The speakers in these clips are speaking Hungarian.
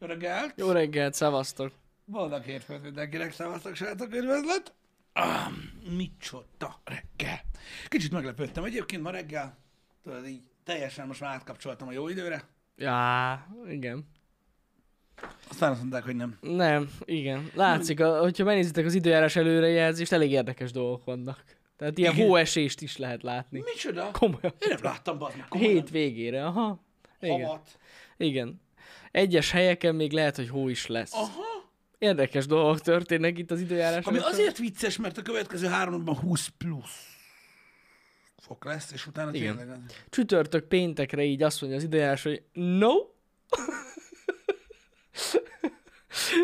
Jó reggelt! Jó reggelt, szevasztok! Boldog hétfőt mindenkinek, szevasztok, srácok, üdvözlet! Ah, micsoda reggel! Kicsit meglepődtem egyébként ma reggel, tudod így teljesen most már átkapcsoltam a jó időre, Já, igen. aztán azt mondták, hogy nem. Nem, igen. Látszik, a, hogyha megnézitek az időjárás előrejelzést, elég érdekes dolgok vannak. Tehát ilyen Igen. hóesést is lehet látni. Micsoda? Komolyan. Én nem láttam, bazd meg. Hét végére, aha. Igen. Havat. Igen. Egyes helyeken még lehet, hogy hó is lesz. Aha. Érdekes dolgok történnek itt az időjárás. Ami előtt. azért vicces, mert a következő három napban 20 plusz fok lesz, és utána Igen. tényleg... Csütörtök péntekre így azt mondja az időjárás, hogy no.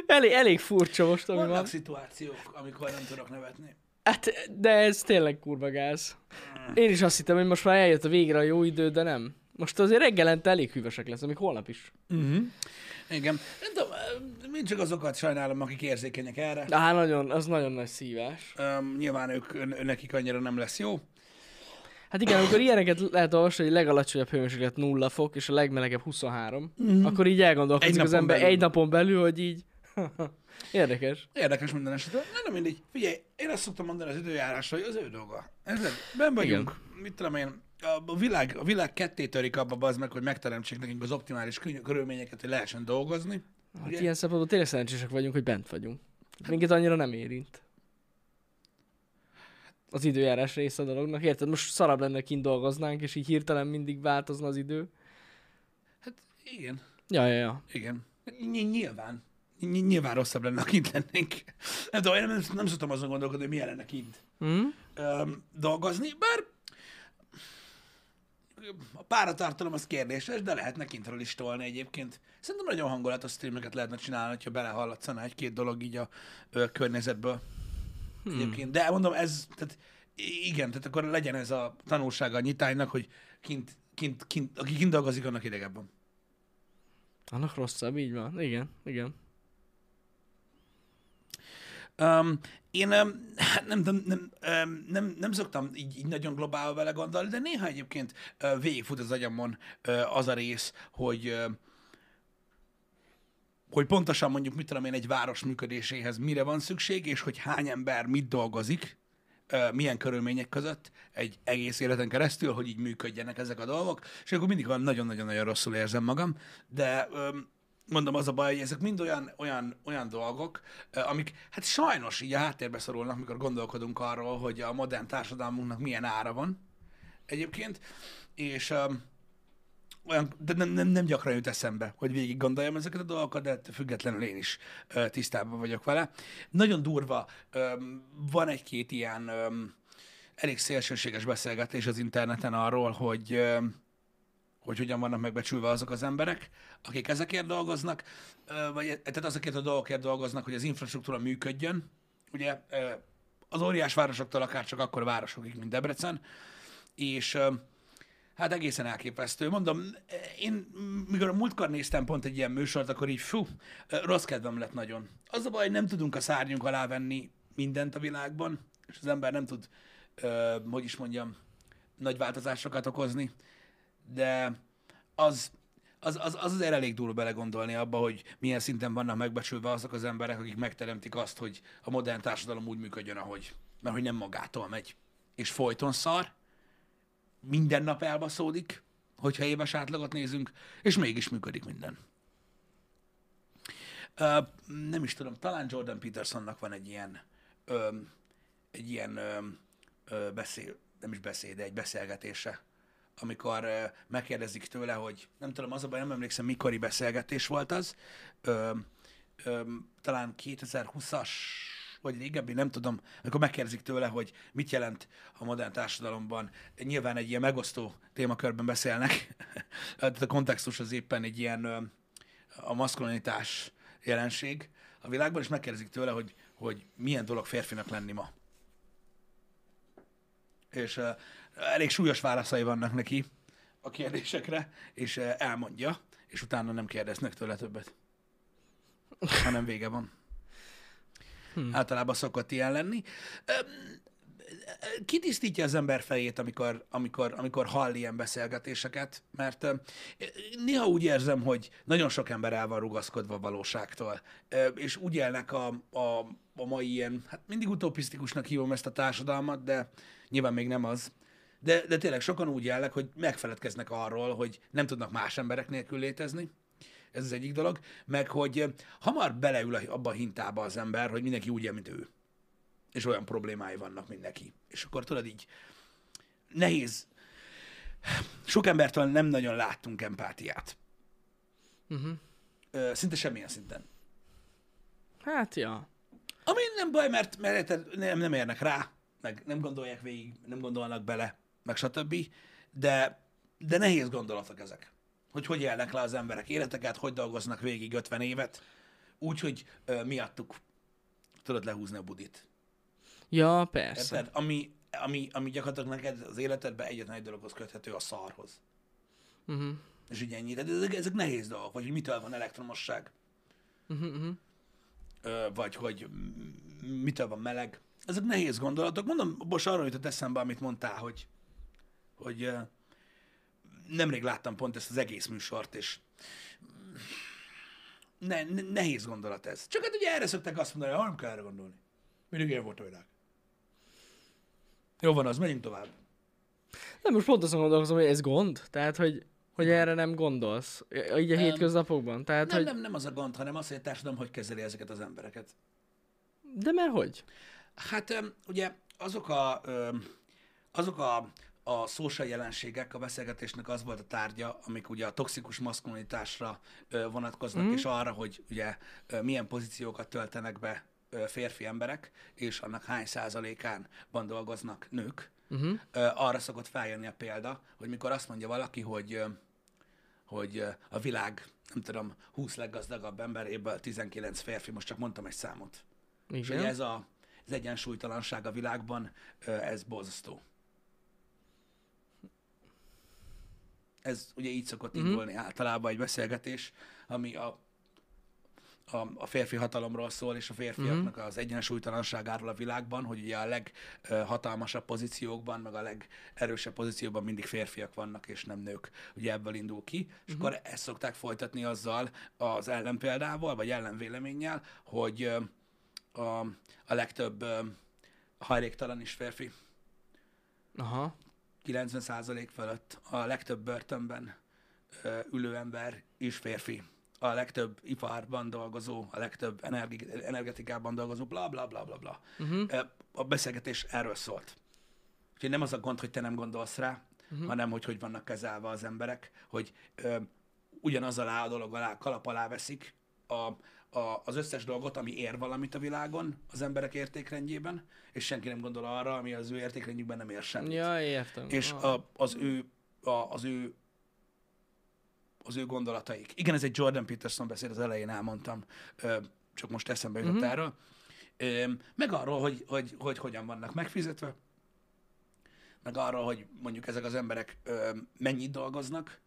elég, elég furcsa most, ami Vannak van. szituációk, amikor nem tudok nevetni. Hát, de ez tényleg kurva gáz. Én is azt hittem, hogy most már eljött a végre a jó idő, de nem. Most azért reggelente elég hűvösek lesz, amik holnap is. Uh-huh. Igen. Nem tudom, mind csak azokat sajnálom, akik érzékenyek erre. Á, nagyon, az nagyon nagy szívás. Um, nyilván ők, ön, nekik annyira nem lesz jó. Hát igen, amikor ilyeneket lehet olvasni, hogy legalacsonyabb hőmérséklet 0 fok, és a legmelegebb 23, uh-huh. akkor így elgondolkozik Egy az ember belül. egy napon belül, hogy így... Érdekes. Érdekes minden esetben. Na, nem mindegy. Figyelj, én azt szoktam mondani az időjárásra, hogy az ő dolga. Ez ben vagyunk. Igen. Mit tudom én, a világ, a világ ketté törik abba az meg, hogy megteremtsék nekünk az optimális kö- körülményeket, hogy lehessen dolgozni. Hát Ugye? ilyen szempontból tényleg szerencsések vagyunk, hogy bent vagyunk. Minket annyira nem érint. Az időjárás része a dolognak. Érted? Most szarabb lenne, kint dolgoznánk, és így hirtelen mindig változna az idő. Hát igen, Ja, ja, ja. igen. Ny- nyilván. Ny- nyilván rosszabb lenne, ha kint lennénk. Nem tudom, én nem, nem szoktam azon gondolkodni, hogy milyen lenne kint. Öm, dolgozni, bár a páratartalom az kérdéses, de lehetne kintről is tolni egyébként. Szerintem nagyon hangulatos streameket lehetne csinálni, hogyha belehallatszana egy-két dolog így a ö, környezetből. Hmm. Egyébként. De mondom, ez, tehát igen, tehát akkor legyen ez a tanulsága a nyitánynak, hogy kint, kint, kint, aki kint dolgozik, annak idegebben. Annak rosszabb, így van. Igen, igen. Um, én um, nem, nem, nem, um, nem, nem szoktam így, így nagyon globálba vele gondolni, de néha egyébként uh, végigfut az agyamon uh, az a rész, hogy uh, hogy pontosan mondjuk, mit tudom én, egy város működéséhez mire van szükség, és hogy hány ember mit dolgozik, milyen körülmények között egy egész életen keresztül, hogy így működjenek ezek a dolgok, és akkor mindig van nagyon-nagyon-nagyon rosszul érzem magam, de mondom, az a baj, hogy ezek mind olyan, olyan, olyan dolgok, amik hát sajnos így a háttérbe szorulnak, mikor gondolkodunk arról, hogy a modern társadalmunknak milyen ára van egyébként, és um, olyan, de nem, nem, nem gyakran jut eszembe, hogy végig gondoljam ezeket a dolgokat, de ettől függetlenül én is uh, tisztában vagyok vele. Nagyon durva, um, van egy-két ilyen um, elég szélsőséges beszélgetés az interneten arról, hogy um, hogy hogyan vannak megbecsülve azok az emberek, akik ezekért dolgoznak, vagy tehát azokért a dolgokért dolgoznak, hogy az infrastruktúra működjön. Ugye az óriás városoktól akár csak akkor városokig, mint Debrecen, és hát egészen elképesztő. Mondom, én mikor a múltkor néztem pont egy ilyen műsort, akkor így fú, rossz kedvem lett nagyon. Az a baj, nem tudunk a szárnyunk alá venni mindent a világban, és az ember nem tud, hogy is mondjam, nagy változásokat okozni de az, az, az, az azért elég durva belegondolni abba, hogy milyen szinten vannak megbecsülve azok az emberek, akik megteremtik azt, hogy a modern társadalom úgy működjön, ahogy. Mert hogy nem magától megy. És folyton szar, minden nap elbaszódik, hogyha éves átlagot nézünk, és mégis működik minden. Ö, nem is tudom, talán Jordan Petersonnak van egy ilyen, ö, egy ilyen ö, ö, beszél, nem is beszéd, de egy beszélgetése, amikor megkérdezik tőle, hogy nem tudom, az a baj, nem emlékszem, mikori beszélgetés volt az, ö, ö, talán 2020-as, vagy régebbi, nem tudom, amikor megkérdezik tőle, hogy mit jelent a modern társadalomban. Nyilván egy ilyen megosztó témakörben beszélnek, tehát a kontextus az éppen egy ilyen a maszkulinitás jelenség a világban, és megkérdezik tőle, hogy, hogy milyen dolog férfinak lenni ma. És elég súlyos válaszai vannak neki a kérdésekre, és uh, elmondja, és utána nem kérdeznek tőle többet. Hanem vége van. Hmm. Általában szokott ilyen lenni. Kitisztítja az ember fejét, amikor, amikor, amikor hall ilyen beszélgetéseket, mert néha úgy érzem, hogy nagyon sok ember el van rugaszkodva a valóságtól, és úgy élnek a, a, a mai ilyen, hát mindig utopisztikusnak hívom ezt a társadalmat, de nyilván még nem az, de, de tényleg sokan úgy élnek, hogy megfeledkeznek arról, hogy nem tudnak más emberek nélkül létezni, ez az egyik dolog, meg hogy ö, hamar beleül abba a hintába az ember, hogy mindenki úgy él, mint ő és olyan problémái vannak, mint neki. És akkor tudod így, nehéz. Sok embertől nem nagyon láttunk empátiát. Uh-huh. Szinte semmilyen szinten. Hát ja. Ami nem baj, mert, mert nem, nem érnek rá, meg nem gondolják végig, nem gondolnak bele, meg stb. De, de nehéz gondolatok ezek. Hogy hogy élnek le az emberek életeket, hogy dolgoznak végig 50 évet, úgy, hogy ö, miattuk tudod lehúzni a budit. Ja, persze. Érted? Ami, ami, ami gyakorlatilag neked az életedben egyetlen egy dologhoz köthető, a szarhoz. Uh-huh. És így ennyi. De ezek, ezek nehéz dolgok, vagy hogy mitől van elektromosság, Uh-huh, uh-huh. ö, vagy hogy mitől van meleg. Ezek nehéz gondolatok. Mondom, most arra jutott eszembe, amit mondtál, hogy, hogy nemrég láttam pont ezt az egész műsort, és ne, ne, nehéz gondolat ez. Csak hát ugye erre szokták azt mondani, hogy nem kell erre gondolni. Mindig ilyen volt a világ. Jó van az, menjünk tovább. De most pont azon gondolkozom, hogy ez gond? Tehát, hogy, hogy erre nem gondolsz? Így a hétköznapokban? Tehát, Nem, hogy... nem, nem az a gond, hanem az, hogy a társadalom hogy kezeli ezeket az embereket. De mert hogy? Hát ugye azok a, azok a, a social jelenségek, a beszélgetésnek az volt a tárgya, amik ugye a toxikus maszkulinitásra vonatkoznak, mm. és arra, hogy ugye milyen pozíciókat töltenek be férfi emberek, és annak hány százalékánban dolgoznak nők. Uh-huh. Arra szokott feljönni a példa, hogy mikor azt mondja valaki, hogy hogy a világ, nem tudom, 20 leggazdagabb emberéből 19 férfi, most csak mondtam egy számot. És hogy Igen. ez a, az egyensúlytalanság a világban, ez borzasztó. Ez ugye így szokott Mhm. indulni általában egy beszélgetés, ami a, a, a férfi hatalomról szól, és a férfiaknak Mhm. az egyensúlytalanságáról a világban, hogy ugye a leghatalmasabb pozíciókban, meg a legerősebb pozícióban mindig férfiak vannak, és nem nők. Ugye ebből indul ki, és Mhm. akkor ezt szokták folytatni azzal az ellenpéldával, vagy ellenvéleménnyel, hogy a, a legtöbb hajléktalan is férfi, Aha. 90% fölött. A legtöbb börtönben ö, ülő ember is férfi. A legtöbb iparban dolgozó, a legtöbb energi- energetikában dolgozó, bla bla bla bla bla. Uh-huh. A beszélgetés erről szólt. Úgyhogy nem az a gond, hogy te nem gondolsz rá, uh-huh. hanem hogy hogy vannak kezelve az emberek, hogy ö, ugyanaz alá a dolog alá, kalap alá veszik a, a, az összes dolgot, ami ér valamit a világon az emberek értékrendjében, és senki nem gondol arra, ami az ő értékrendjükben nem ér semmit. Ja, értem. És Ah. a, az ő a, az ő az ő gondolataik. Igen, ez egy Jordan Peterson beszéd, az elején elmondtam, csak most eszembe jutott Mhm. erről. Meg arról, hogy, hogy, hogy hogyan vannak megfizetve, meg arról, hogy mondjuk ezek az emberek mennyit dolgoznak,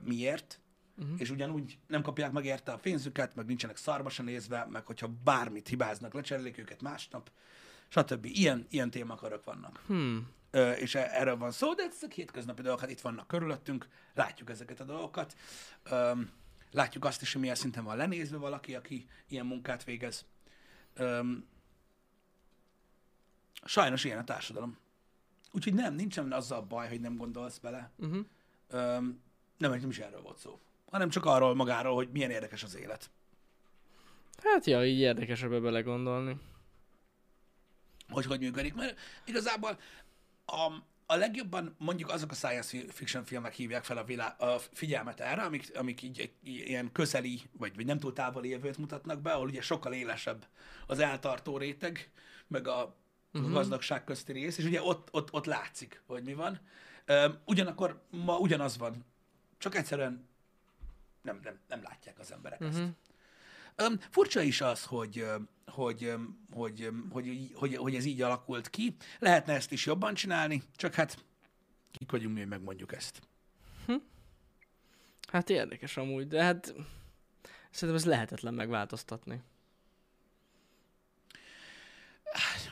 miért, Uh-huh. és ugyanúgy nem kapják meg érte a pénzüket, meg nincsenek szarba se nézve, meg hogyha bármit hibáznak, lecserélik őket másnap, stb. Ilyen, ilyen témakörök vannak. Hmm. Ö, és e- erről van szó, de ezek hétköznapi dolgok, hát itt vannak körülöttünk, látjuk ezeket a dolgokat. Öm, látjuk azt is, hogy milyen szinten van lenézve valaki, aki ilyen munkát végez. Öm, sajnos ilyen a társadalom. Úgyhogy nem, nincsen azzal baj, hogy nem gondolsz bele. Uh-huh. Öm, nem, nem is erről volt szó, hanem csak arról magáról, hogy milyen érdekes az élet. Hát ja, így érdekes ebbe belegondolni. hogy hogy működik, mert igazából a, a legjobban mondjuk azok a science fi- fiction filmek hívják fel a, vilá, a figyelmet erre, amik, amik így, ilyen közeli, vagy, vagy nem túl távoli jövőt mutatnak be, ahol ugye sokkal élesebb az eltartó réteg, meg a, uh-huh. gazdagság közti rész, és ugye ott, ott, ott látszik, hogy mi van. Ugyanakkor ma ugyanaz van, csak egyszerűen nem, nem, nem látják az emberek ezt. Uh-huh. Öm, furcsa is az, hogy, hogy, hogy, hogy, hogy, hogy, ez így alakult ki. Lehetne ezt is jobban csinálni, csak hát kik vagyunk mi, hogy megmondjuk ezt. Hát érdekes amúgy, de hát szerintem ez lehetetlen megváltoztatni.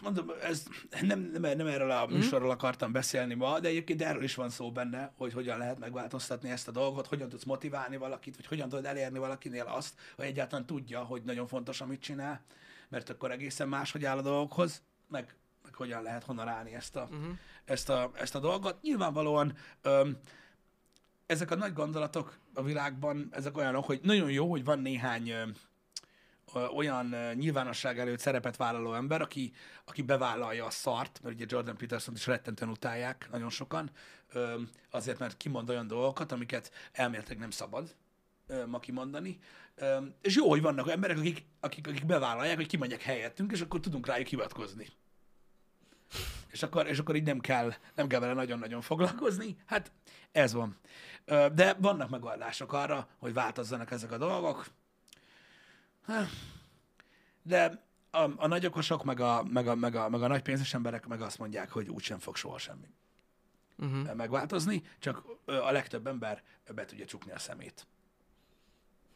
Mondom, ez nem, nem, nem erről a műsorról akartam beszélni ma, de egyébként erről is van szó benne, hogy hogyan lehet megváltoztatni ezt a dolgot, hogyan tudsz motiválni valakit, vagy hogyan tudod elérni valakinél azt, hogy egyáltalán tudja, hogy nagyon fontos, amit csinál, mert akkor egészen máshogy áll a dolgokhoz, meg, meg hogyan lehet honorálni ezt a, uh-huh. ezt a, ezt a dolgot. Nyilvánvalóan öm, ezek a nagy gondolatok a világban, ezek olyanok, hogy nagyon jó, hogy van néhány ö, ö, olyan nyilvánosság előtt szerepet vállaló ember, aki, aki bevállalja a szart, mert ugye Jordan Peterson is rettentően utálják nagyon sokan, azért, mert kimond olyan dolgokat, amiket elméletileg nem szabad ma kimondani. És jó, hogy vannak emberek, akik, akik, akik bevállalják, hogy kimondják helyettünk, és akkor tudunk rájuk hivatkozni. És akkor, és akkor így nem kell, nem kell vele nagyon-nagyon foglalkozni. Hát ez van. De vannak megoldások arra, hogy változzanak ezek a dolgok. De a, a nagy okosok, meg a, meg, a, meg, a, meg a nagy pénzes emberek meg azt mondják, hogy úgysem fog soha semmi Uh-huh. megváltozni, csak a legtöbb ember be tudja csukni a szemét.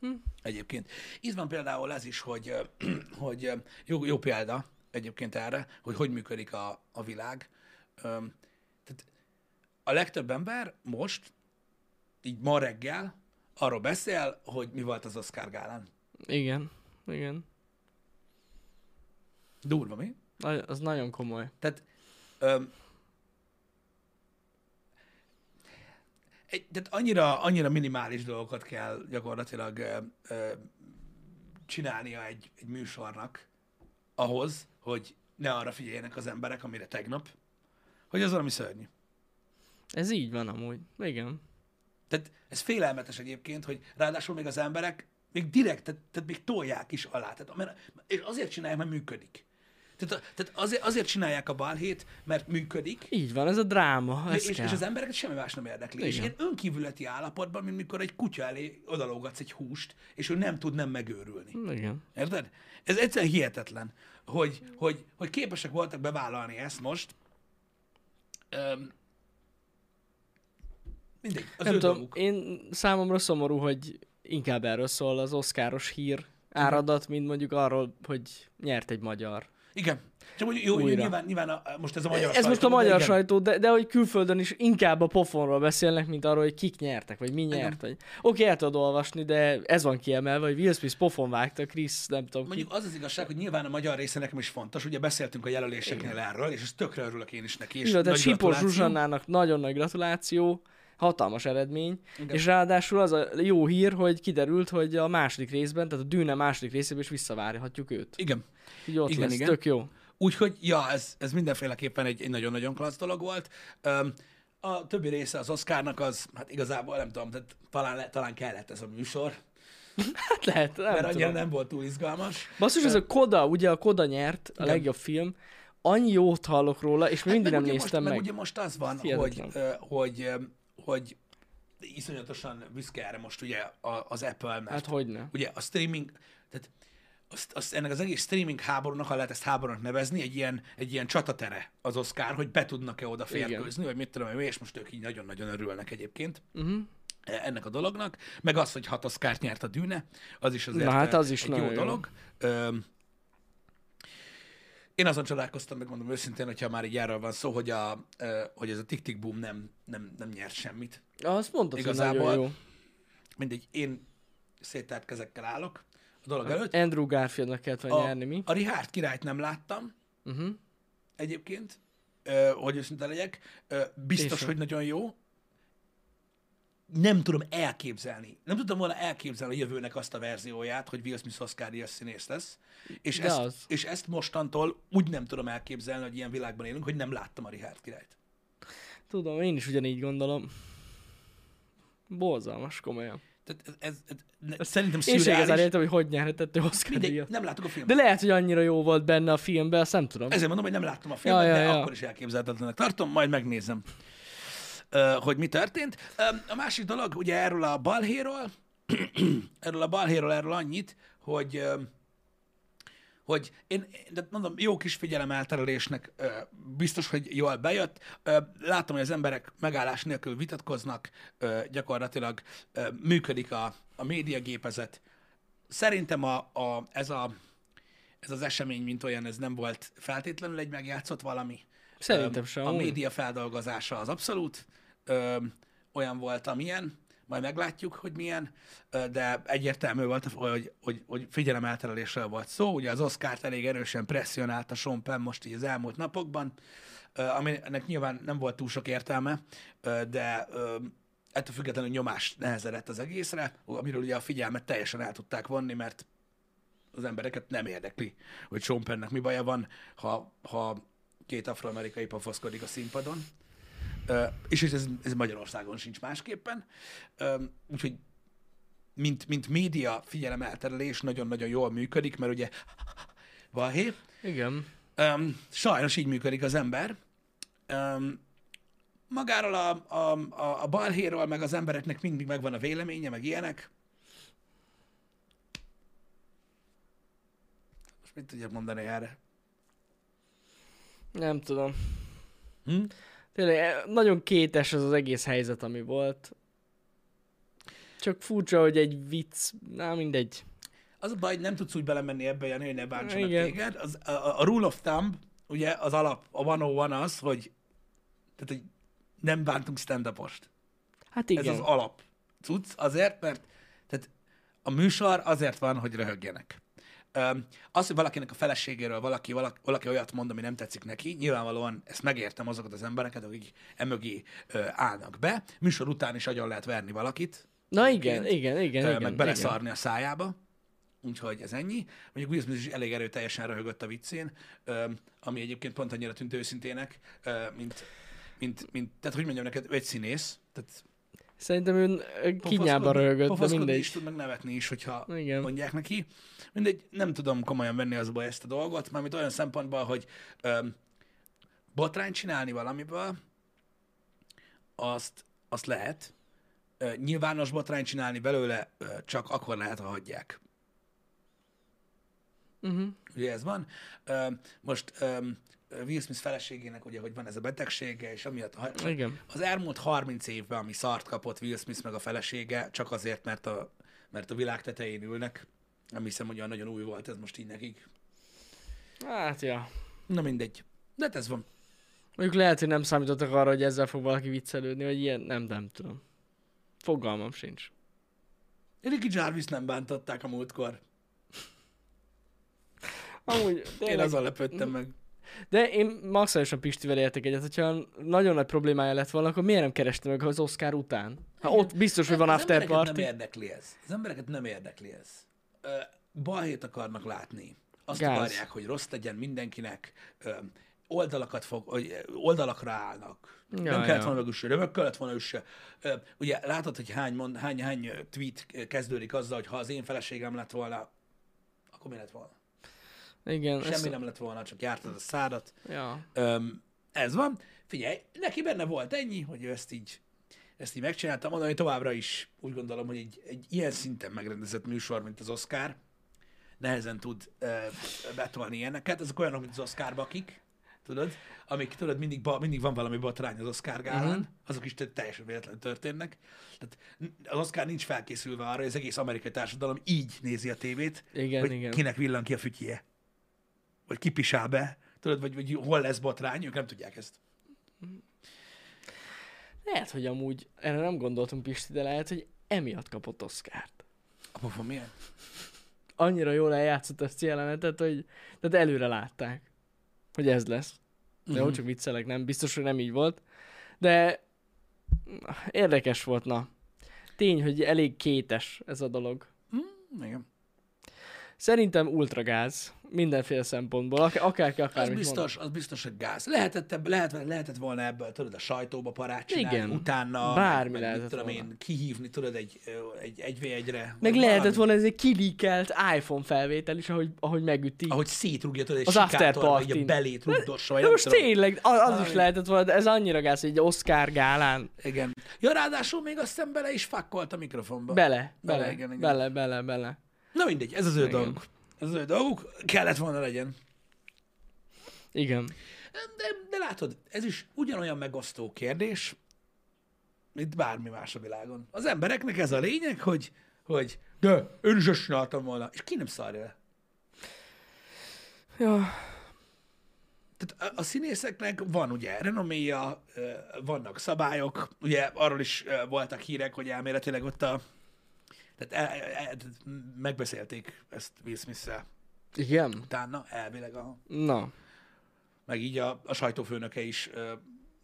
Hm. Egyébként. Itt van például ez is, hogy, hogy jó, jó példa egyébként erre, hogy hogy működik a, a világ. Tehát a legtöbb ember most, így ma reggel, arról beszél, hogy mi volt az Oscar gálán. Igen, igen. Durva, mi? Az nagyon komoly. Tehát, öm, egy, tehát annyira, annyira minimális dolgokat kell gyakorlatilag ö, ö, csinálnia egy, egy műsornak ahhoz, hogy ne arra figyeljenek az emberek, amire tegnap, hogy az valami szörnyű. Ez így van amúgy. Igen. Tehát ez félelmetes egyébként, hogy ráadásul még az emberek még direkt, tehát, tehát még tolják is alá. Tehát, mert, és azért csinálják, mert működik. Tehát, tehát azért, azért csinálják a balhét, mert működik, Így van, ez a dráma. Ez és, kell. és az embereket semmi más nem érdekli. És Igen. ilyen önkívületi állapotban, mint mikor egy kutya elé odalógatsz egy húst, és ő nem tud nem megőrülni. Igen. Érted? Ez egyszerűen hihetetlen, hogy, hogy, hogy képesek voltak bevállalni ezt most. Öm, mindegy, az Nem ő tudom, dolguk. én számomra szomorú, hogy inkább erről szól az oszkáros hír áradat, mint mondjuk arról, hogy nyert egy magyar. Igen. Csak mondjuk, jó, Újra. nyilván, nyilván a, most ez a magyar Ez most a sajtó, de magyar igen. sajtó, de, de hogy külföldön is inkább a pofonról beszélnek, mint arról, hogy kik nyertek, vagy mi nyert. Vagy... Oké, el tudod olvasni, de ez van kiemelve, hogy Will Smith pofon vágta, Chris, nem tudom ki. Mondjuk az az igazság, hogy nyilván a magyar része nekem is fontos. Ugye beszéltünk a jelöléseknél erről, és ezt tökre örülök én is neki. És Igen, tehát Sipos. Zsuzsannának nagyon nagy gratuláció, hatalmas eredmény, Igen. és ráadásul az a jó hír, hogy kiderült, hogy a második részben, tehát a Dűne második részében is visszavárhatjuk őt. Igen. Így ott Igen, lesz, igen. tök jó. Úgyhogy, ja, ez, ez mindenféleképpen egy, egy nagyon-nagyon klassz dolog volt. Öm, a többi része az Oscarnak az, hát igazából nem tudom, tehát talán, talán kellett ez a műsor, Hát lehet, nem mert annyira nem volt túl izgalmas. Basszus, ez a Koda, ugye a Koda nyert, a Igen. legjobb film, annyi jót hallok róla, és még mindig nem néztem most, meg. Meg ugye most az van, hogy, Hihetetlen. hogy, hogy iszonyatosan büszke erre most ugye az Apple, mert Hát hogyne. ugye a streaming, tehát azt, azt, ennek az egész streaming háborúnak, ha lehet ezt háborúnak nevezni, egy ilyen, egy ilyen csatatere az Oscar, hogy be tudnak-e oda férkőzni, vagy mit tudom én, és most ők így nagyon-nagyon örülnek egyébként Uh-huh. ennek a dolognak, meg az, hogy hat Oscárt nyert a Dűne, az is azért Na hát az is egy jó jó. dolog. Ö, én azon csodálkoztam, megmondom őszintén, hogyha már így erről van szó, hogy, a, hogy ez a Tick Boom nem, nem, nem nyert semmit. Azt mondtad, hogy Igazából- nagyon jó. Mindegy, én széttárt kezekkel állok a dolog előtt. Andrew Garfieldnak kellett volna A, nyerni, mi? a Richard királyt nem láttam Uh-huh. egyébként, hogy őszinte legyek. Biztos, hogy nagyon jó. Nem tudom elképzelni. Nem tudtam volna elképzelni a jövőnek azt a verzióját, hogy Will Smith Oscar díjas színész lesz. És De ezt, az. és ezt mostantól úgy nem tudom elképzelni, hogy ilyen világban élünk, hogy nem láttam a Richard királyt. Tudom, én is ugyanígy gondolom. Borzalmas, komolyan. Tehát ez, ez, ez szerintem Én sem igazán szürreális. értem, hogy hogy nyerhetett ő Oscar Mindegy, díjat. nem látok a filmet. De lehet, hogy annyira jó volt benne a filmben, azt nem tudom. Ezért mondom, hogy nem láttam a filmet, Ja, ja, de ja. akkor is elképzelhetetlenek tartom, majd megnézem, hogy mi történt. A másik dolog, ugye erről a balhéról, erről a balhéról, erről annyit, hogy hogy én, de mondom, jó kis figyelemelterelésnek ö, biztos, hogy jól bejött. Látom, hogy az emberek megállás nélkül vitatkoznak, gyakorlatilag működik a, a médiagépezet. Szerintem a, a, ez a ez az esemény, mint olyan, ez nem volt feltétlenül egy megjátszott valami. Szerintem sem. A média feldolgozása az abszolút öm, olyan volt, amilyen, majd meglátjuk, hogy milyen, ö, de egyértelmű volt, hogy, hogy, hogy figyelemelterelésről volt szó. Ugye az Oscar-t elég erősen presszionálta Sean Penn most így az elmúlt napokban, ö, aminek nyilván nem volt túl sok értelme, ö, de ö, ettől függetlenül nyomás nehezedett az egészre, amiről ugye a figyelmet teljesen el tudták vonni, mert az embereket nem érdekli, hogy Sean Pennnek mi baja van, ha, ha két afroamerikai pofoszkodik a színpadon. És ez, ez Magyarországon sincs másképpen. Úgyhogy mint, mint média figyelemelterelés nagyon-nagyon jól működik, mert ugye valhé, Igen. Öm, sajnos így működik az ember. Öm, magáról a, a, a, a balhéról, meg az embereknek mindig megvan a véleménye, meg ilyenek. Most mit tudjak mondani erre? Nem tudom. Hm? Tényleg eh, nagyon kétes az az egész helyzet, ami volt. Csak furcsa, hogy egy vicc, na mindegy. Az a baj, hogy nem tudsz úgy belemenni ebbe, Jani, hogy ne bántsanak Igen. téged. Az, a, a, rule of thumb, ugye az alap, a 101 az, hogy, tehát, hogy nem bántunk stand Hát Ez igen. az alap cucc, azért, mert tehát a műsor azért van, hogy röhögjenek. Az, hogy valakinek a feleségéről valaki, valaki, valaki olyat mond, ami nem tetszik neki, nyilvánvalóan ezt megértem azokat az embereket, akik emögé állnak be. Műsor után is agyon lehet verni valakit, Na igen, egyébként, igen, igen, igen. meg igen. beleszarni a szájába. Úgyhogy ez ennyi. Mondjuk Will Smith is elég erőteljesen röhögött a viccén, ami egyébként pont annyira tűnt őszintének, mint, mint, mint, tehát hogy mondjam neked, ő egy színész, tehát Szerintem ő ö, kinyába röhögött, de mindegy. is tud, meg nevetni is, hogyha Igen. mondják neki. Mindegy, nem tudom komolyan venni az a baj ezt a dolgot, mármint olyan szempontból, hogy öm, botrányt csinálni valamiből, azt, azt lehet. Ö, nyilvános botrányt csinálni belőle ö, csak akkor lehet, ha hagyják. Uh-huh. Ugye ez van. Ö, most Will Smith feleségének ugye, hogy van ez a betegsége, és amiatt ha- Igen. az elmúlt 30 évben, ami szart kapott Will Smith meg a felesége, csak azért, mert a, mert a világ tetején ülnek. Nem hiszem, hogy olyan nagyon új volt ez most így nekik. Hát ja. Na mindegy. De hát ez van. Mondjuk lehet, hogy nem számítottak arra, hogy ezzel fog valaki viccelődni, vagy ilyen, nem, nem tudom. Fogalmam sincs. Ricky Jarvis nem bántották a múltkor. Amúgy, Én tényleg, azon lepődtem meg. De én maximálisan Pistivel értek egyet, hogyha nagyon nagy problémája lett volna, akkor miért nem kereste meg az Oscar után? Ha ott biztos, hogy van az after party. nem érdekli ez. Az embereket nem érdekli ez. Balhét akarnak látni. Azt Gáz. akarják, hogy rossz legyen mindenkinek. Oldalakat fog, oldalakra állnak. Ja, nem kellett ja. volna mögül se, römök kellett volna se. Ö, Ugye látod, hogy hány, mond, hány, hány tweet kezdődik azzal, hogy ha az én feleségem lett volna, akkor mi lett volna? Igen, Semmi ezt, nem lett volna, csak jártad a szádat. Ja. Öm, ez van. Figyelj, neki benne volt ennyi, hogy ő ezt így, ezt így megcsinálta. Mondom, hogy továbbra is úgy gondolom, hogy egy, egy ilyen szinten megrendezett műsor, mint az Oscar, nehezen tud ö, betolni ilyeneket. Ezek olyanok, mint az Oscar bakik, tudod? Amik, tudod, mindig, ba, mindig van valami botrány az Oscar gálán, uh-huh. azok is te- teljesen véletlenül történnek. Tehát az Oscar nincs felkészülve arra, hogy az egész amerikai társadalom így nézi a tévét, Igen, hogy igen. kinek villan ki a fütyje. Vagy kipisál be, tudod, vagy, vagy hol lesz botrány, ők nem tudják ezt. Lehet, hogy amúgy, erre nem gondoltunk Pisti, de lehet, hogy emiatt kapott Oscárt. A pofon milyen? Annyira jól eljátszott ezt a jelenetet, hogy tehát előre látták, hogy ez lesz. De uh-huh. csak viccelek, nem, biztos, hogy nem így volt. De érdekes volt, na. Tény, hogy elég kétes ez a dolog. Igen. Szerintem ultragáz, mindenféle szempontból, ak- akárki Az akármit biztos, az biztos, hogy gáz. Lehetett, ebb, lehet, lehetett volna ebből, tudod, a sajtóba parát csinálni, Igen. utána, Bármi meg, lehetett tudom volna. én, kihívni, tudod, egy, egy, egy v egyre. Meg lehetett volna ez egy kilikelt iPhone felvétel is, ahogy, ahogy megüti. Ahogy szétrugja, tudod, egy Az sikátorba, így a belét rugdossa, vagy De most tudom. tényleg, az, az is Valami. lehetett volna, de ez annyira gáz, hogy egy Oscar gálán. Igen. Ja, ráadásul még azt hiszem bele is fakkolt a mikrofonba. Bele, Bele, bele, igen, igen. bele, bele, bele. Na mindegy, ez az ő Igen. dolguk. Ez az ő dolguk. Kellett volna legyen. Igen. De, de látod, ez is ugyanolyan megosztó kérdés, mint bármi más a világon. Az embereknek ez a lényeg, hogy, hogy de én is ezt csináltam volna. És ki nem szarja le? Ja, Tehát a, a színészeknek van ugye renoméja, vannak szabályok, ugye arról is voltak hírek, hogy elméletileg ott a tehát el, el, megbeszélték ezt Will smith igen. utána, elvileg a, Na, meg így a, a sajtófőnöke is,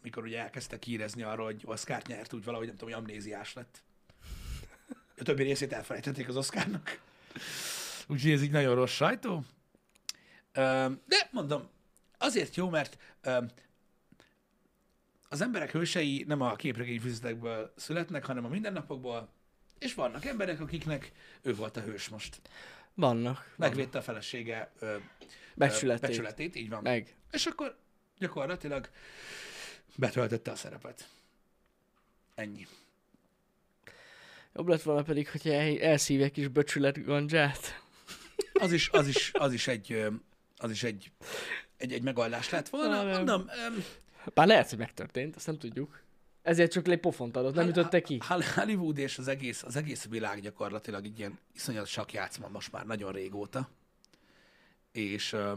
mikor ugye elkezdtek hírezni arról, hogy Oscar nyert, úgy valahogy nem tudom, hogy amnéziás lett. A többi részét elfelejtették az Oscarnak. Úgyhogy ez így nagyon rossz sajtó. De mondom, azért jó, mert az emberek hősei nem a képregény füzetekből születnek, hanem a mindennapokból, és vannak emberek, akiknek ő volt a hős most. vannak. Megvédte a felesége ö, ö, Becsületét. becsületét, így van. Meg. És akkor gyakorlatilag betöltötte a szerepet. Ennyi. Jobb lett volna pedig, hogyha el, elszív egy kis böcsület gandzsát. Az is, az is, az is egy, az is egy, egy, egy megoldás lett volna. Na, nem. Mondom, öm, Bár lehet, hogy megtörtént, azt nem tudjuk. Ezért csak egy pofont adott, nem ütötte ki. Hol- Hollywood és az egész, az egész világ gyakorlatilag egy ilyen iszonyat sakjátszma most már nagyon régóta. És ö,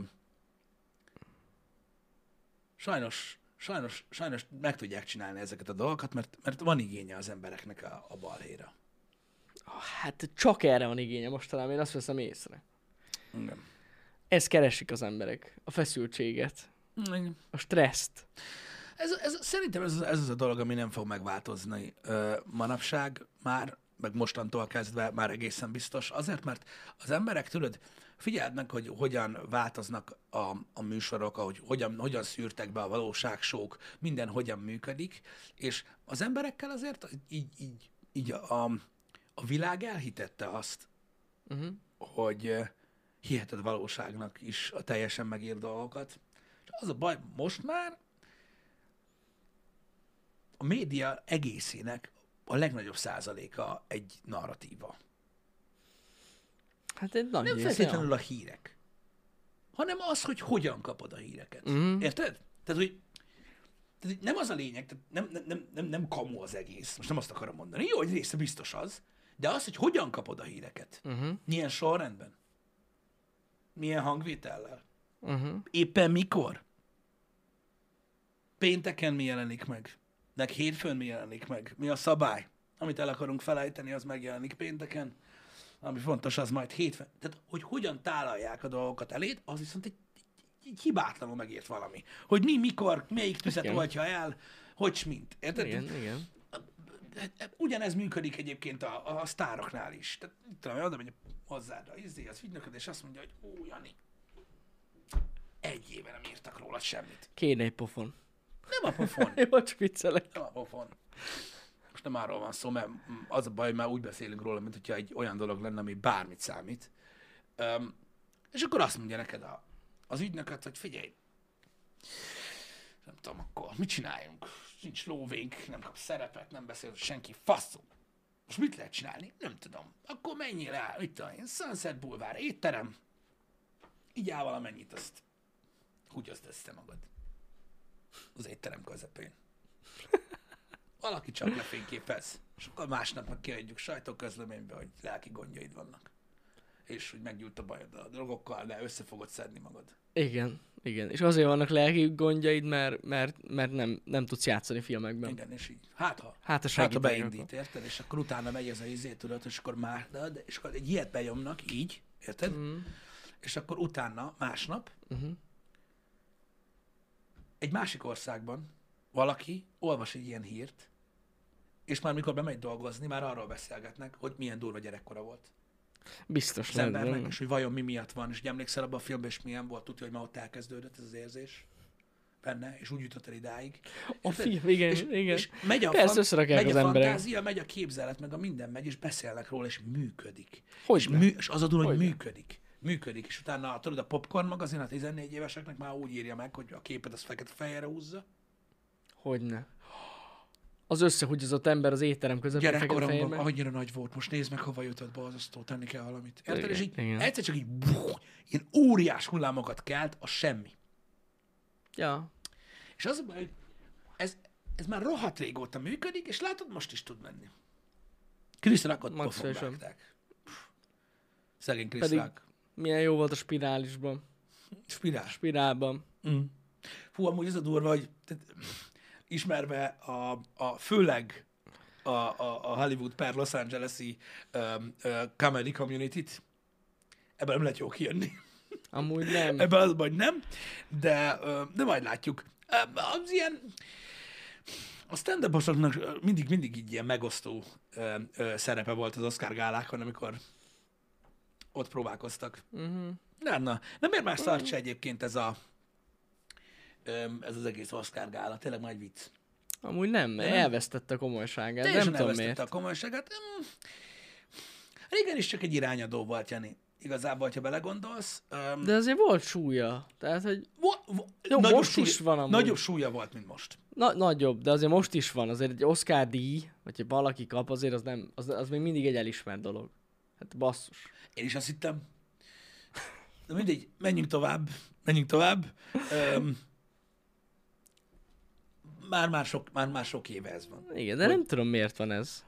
sajnos, sajnos, sajnos meg tudják csinálni ezeket a dolgokat, mert, mert van igénye az embereknek a, a balhéra. Hát csak erre van igénye mostanában, én azt veszem észre. Igen. Ezt keresik az emberek, a feszültséget, Igen. a stresszt. Ez, ez, szerintem ez, ez az a dolog, ami nem fog megváltozni ö, manapság már, meg mostantól kezdve már egészen biztos. Azért, mert az emberek, tudod, figyeld meg, hogy hogyan változnak a, a műsorok, ahogy hogyan, hogyan szűrtek be a valóságsók, minden hogyan működik, és az emberekkel azért így, így, így a, a világ elhitette azt, Uh-huh. hogy hiheted valóságnak is a teljesen megírt dolgokat. És az a baj, most már a média egészének a legnagyobb százaléka egy narratíva. Hát egy nagy Nem feltétlenül a hírek, hanem az, hogy hogyan kapod a híreket. Mhm. Érted? Tehát, hogy tehát, nem az a lényeg, tehát nem, nem, nem, nem, nem kamu az egész. Most nem azt akarom mondani. Jó, egy része biztos az, de az, hogy hogyan kapod a híreket. Uh-huh. Milyen sorrendben. Milyen hangvétellel. Uh-huh. Éppen mikor? Pénteken mi jelenik meg? Meg hétfőn mi jelenik meg? Mi a szabály? Amit el akarunk felejteni, az megjelenik pénteken. Ami fontos, az majd hétfőn. Tehát, hogy hogyan tálalják a dolgokat eléd, az viszont egy, egy, egy hibátlanul megért valami. Hogy mi, mikor, melyik tüzet Igen. oltja el, hogy mint. Érted? Igen, igen. Ugyanez működik egyébként a, a sztároknál is. Tehát, tudom, oda megy hozzád a izé, az ügynököd, és azt mondja, hogy ó, Jani, egy éve nem írtak róla semmit. Kéne egy pofon. Nem a pofon, Jó, csak viccelek. nem a pofon. Most nem arról van szó, mert az a baj, már úgy beszélünk róla, mint hogyha egy olyan dolog lenne, ami bármit számít. Um, és akkor azt mondja neked a, az ügynököt, hogy figyelj, nem tudom, akkor mit csináljunk? Nincs lóvénk, nem kap szerepet, nem beszél senki, faszom. Most mit lehet csinálni? Nem tudom. Akkor menjél el, mit tudom én, Sunset Boulevard étterem, így áll valamennyit, azt húgyozd össze magad. Az étterem közepén. Valaki csak lefényképez, és akkor másnap meg kiadjuk sajtóközleménybe, hogy lelki gondjaid vannak. És hogy meggyújt a bajod a drogokkal, de össze fogod szedni magad. Igen, igen. És azért vannak lelki gondjaid, mert, mert, mert nem, nem tudsz játszani filmekben. Igen, és így. Hát ha. Hát a Hát ha beindít, érted? És akkor utána megy ez a izé, tudod, és akkor már, de, de, és akkor egy ilyet benyomnak, így, érted? Mm. És akkor utána, másnap, Uh-huh. Egy másik országban valaki olvas egy ilyen hírt, és már mikor bemegy dolgozni, már arról beszélgetnek, hogy milyen durva gyerekkora volt. Biztos Az embernek, és hogy vajon mi miatt van, és hogy emlékszel abban a filmben, és milyen volt, tudja, hogy már ott elkezdődött ez az érzés benne, és úgy jutott el idáig. A film, igen, és, igen. És megy a, Persze fan- megy az a emberek. fantázia, megy a képzelet, meg a minden megy, és beszélnek róla, és működik. Hogy és, mű, és az a durva, hogy Hogyne. működik. Működik, és utána tudod, a Popcorn magazin a 14 éveseknek már úgy írja meg, hogy a képet az fekete fejre húzza. Hogyne. Az összehúgyozott ember az étterem közepén Gyerekkoromban annyira nagy volt, most nézd meg, hova jutott be az asztó, tenni kell valamit. Érted? És így igen. egyszer csak így buh, ilyen óriás hullámokat kelt a semmi. Ja. És az a baj, hogy ez, ez már rohadt régóta működik, és látod, most is tud menni. Fashion. vágták. Szegény Rock. Milyen jó volt a spirálisban. Spirál. spirálban. Mm. Fú, amúgy ez a durva, hogy tehát, ismerve a, a főleg a, a, a Hollywood per Los Angeles-i um, uh, comedy community-t, ebből nem lehet jó kijönni. Amúgy nem. Ebben az vagy nem, de, de majd látjuk. Az ilyen, a stand up mindig, mindig így ilyen megosztó ö, ö, szerepe volt az Oscar gálákon, amikor ott próbálkoztak. Uh-huh. Na. Nem miért más szart se egyébként ez a ez az egész Oscar gála, tényleg majd vicc. Amúgy nem, nem? elvesztette a komolyságát. Teljesen nem tudom elvesztette miért. a komolyságát. Régen is csak egy irányadó volt, Jani. Igazából, ha belegondolsz. Öm, De azért volt súlya. Tehát, hogy vo- vo- Jó, nagyobb most is van amúgy. Nagyobb súlya volt, mint most. na, nagyobb, de azért most is van. Azért egy Oscar díj, vagy ha valaki kap, azért az, nem, az, az még mindig egy elismert dolog. Hát basszus. Én is azt hittem. De mindegy, menjünk tovább. Menjünk tovább. Öm, már, már, sok, már, már sok éve ez van. Igen, de nem tudom miért van ez.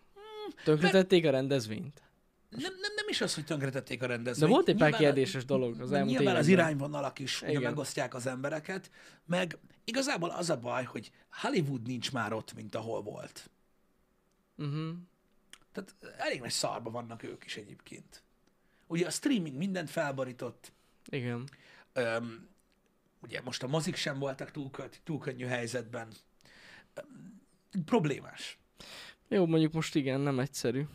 Tönkretették a rendezvényt. Nem, nem, nem is az, hogy tönkretették a De rendezvényt. volt egy pár Nyilván a- kérdéses dolog az elmúlt Nyilván az években. irányvonalak is ugye megosztják az embereket, meg igazából az a baj, hogy Hollywood nincs már ott, mint ahol volt. Uh-huh. Tehát elég nagy szarba vannak ők is egyébként. Ugye a streaming mindent felborított, Igen. Öm, ugye most a mozik sem voltak túl, túl könnyű helyzetben. Öm, problémás. Jó, mondjuk most igen, nem egyszerű.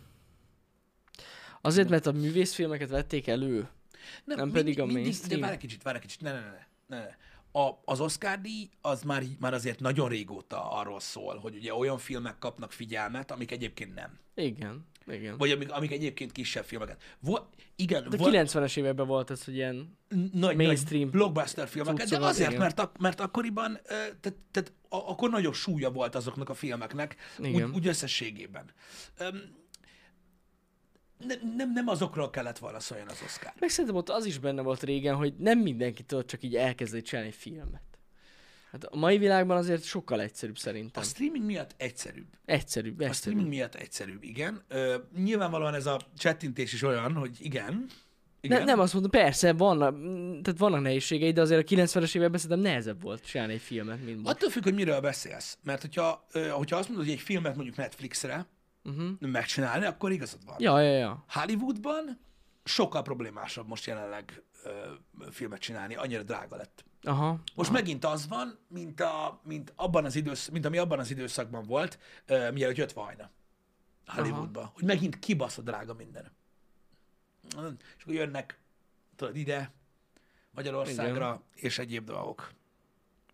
Azért, mert a művészfilmeket vették elő. Nem pedig a mainstream. De várj egy kicsit, várj egy kicsit, ne, ne, ne, ne, ne. A, az Oscar díj az már, már azért nagyon régóta arról szól, hogy ugye olyan filmek kapnak figyelmet, amik egyébként nem. Igen, igen. Vagy amik, amik egyébként kisebb filmeket. Vo- igen, De volt 90-es években volt ez, hogy ilyen... nagy, mainstream nagy blockbuster filmeket, de azért, igen. mert, ak- mert akkoriban, tehát, tehát akkor nagyobb súlya volt azoknak a filmeknek, úgy, Igen. úgy összességében. Öm, nem, nem, nem azokról kellett volna szóljon az Oscar. Meg szerintem ott az is benne volt régen, hogy nem mindenki tudott csak így elkezdeni csinálni filmet. Hát a mai világban azért sokkal egyszerűbb szerintem. A streaming miatt egyszerűbb. Egyszerűbb, A egyszerűbb. streaming miatt egyszerűbb, igen. Ö, nyilvánvalóan ez a chattintés is olyan, hogy igen. igen. Ne, nem azt mondom, persze, vannak, mm, tehát vannak nehézségei, de azért a 90-es években szerintem nehezebb volt csinálni egy filmet, mint most. Attól függ, hogy miről beszélsz. Mert hogyha, hogyha azt mondod, hogy egy filmet mondjuk Netflixre Uh-huh. megcsinálni, akkor igazad van. Ja, ja, ja. Hollywoodban sokkal problémásabb most jelenleg ö, filmet csinálni, annyira drága lett. Aha. Most megint az van, mint, a, mint, abban az idősz, mint ami abban az időszakban volt, ö, mielőtt jött Vajna Hollywoodba, hogy megint kibaszott drága minden. És akkor jönnek, tudod, ide, Magyarországra, igen. és egyéb dolgok.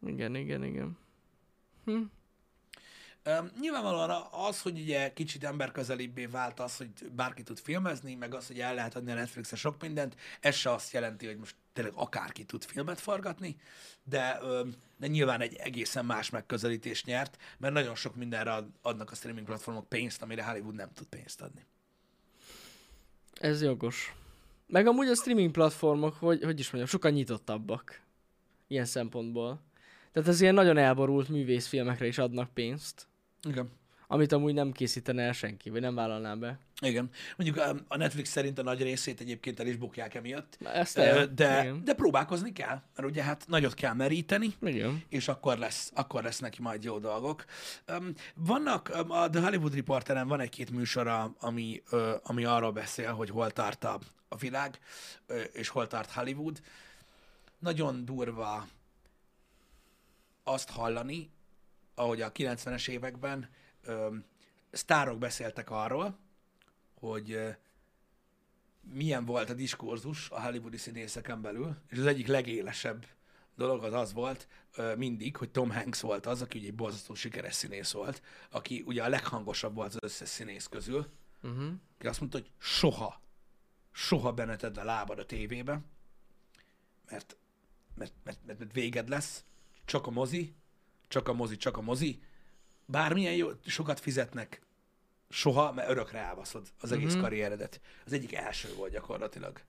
Igen, igen, igen. Hm. Um, nyilvánvalóan az, hogy ugye kicsit emberközelibbé vált az, hogy bárki tud filmezni, meg az, hogy el lehet adni a Netflixre sok mindent, ez se azt jelenti, hogy most tényleg akárki tud filmet forgatni, de, um, de nyilván egy egészen más megközelítés nyert, mert nagyon sok mindenre ad- adnak a streaming platformok pénzt, amire Hollywood nem tud pénzt adni. Ez jogos. Meg amúgy a streaming platformok, hogy, hogy is mondjam, sokkal nyitottabbak. Ilyen szempontból. Tehát az ilyen nagyon elborult művészfilmekre is adnak pénzt, Igen. amit amúgy nem készítene el senki, vagy nem vállalná be. Igen. Mondjuk um, a Netflix szerint a nagy részét egyébként el is bukják emiatt, Ezt el, de, Igen. de próbálkozni kell, mert ugye hát nagyot kell meríteni, igen. és akkor lesz, akkor lesz neki majd jó dolgok. Um, vannak, um, a The Hollywood Reporteren van egy-két műsora, ami, ami arról beszél, hogy hol tart a, a világ, és hol tart Hollywood. Nagyon durva azt hallani, ahogy a 90-es években um, sztárok beszéltek arról, hogy uh, milyen volt a diskurzus a hollywoodi színészeken belül, és az egyik legélesebb dolog az az volt ö, mindig, hogy Tom Hanks volt az, aki ugye egy borzasztó sikeres színész volt, aki ugye a leghangosabb volt az összes színész közül, Uh-huh. aki azt mondta, hogy soha, soha beneted a lábad a tévébe, mert, mert, mert, mert, mert véged lesz, csak a mozi, csak a mozi, csak a mozi, bármilyen jó, sokat fizetnek, soha, mert örökre elbaszod az egész Mhm. karrieredet. Az egyik első volt gyakorlatilag,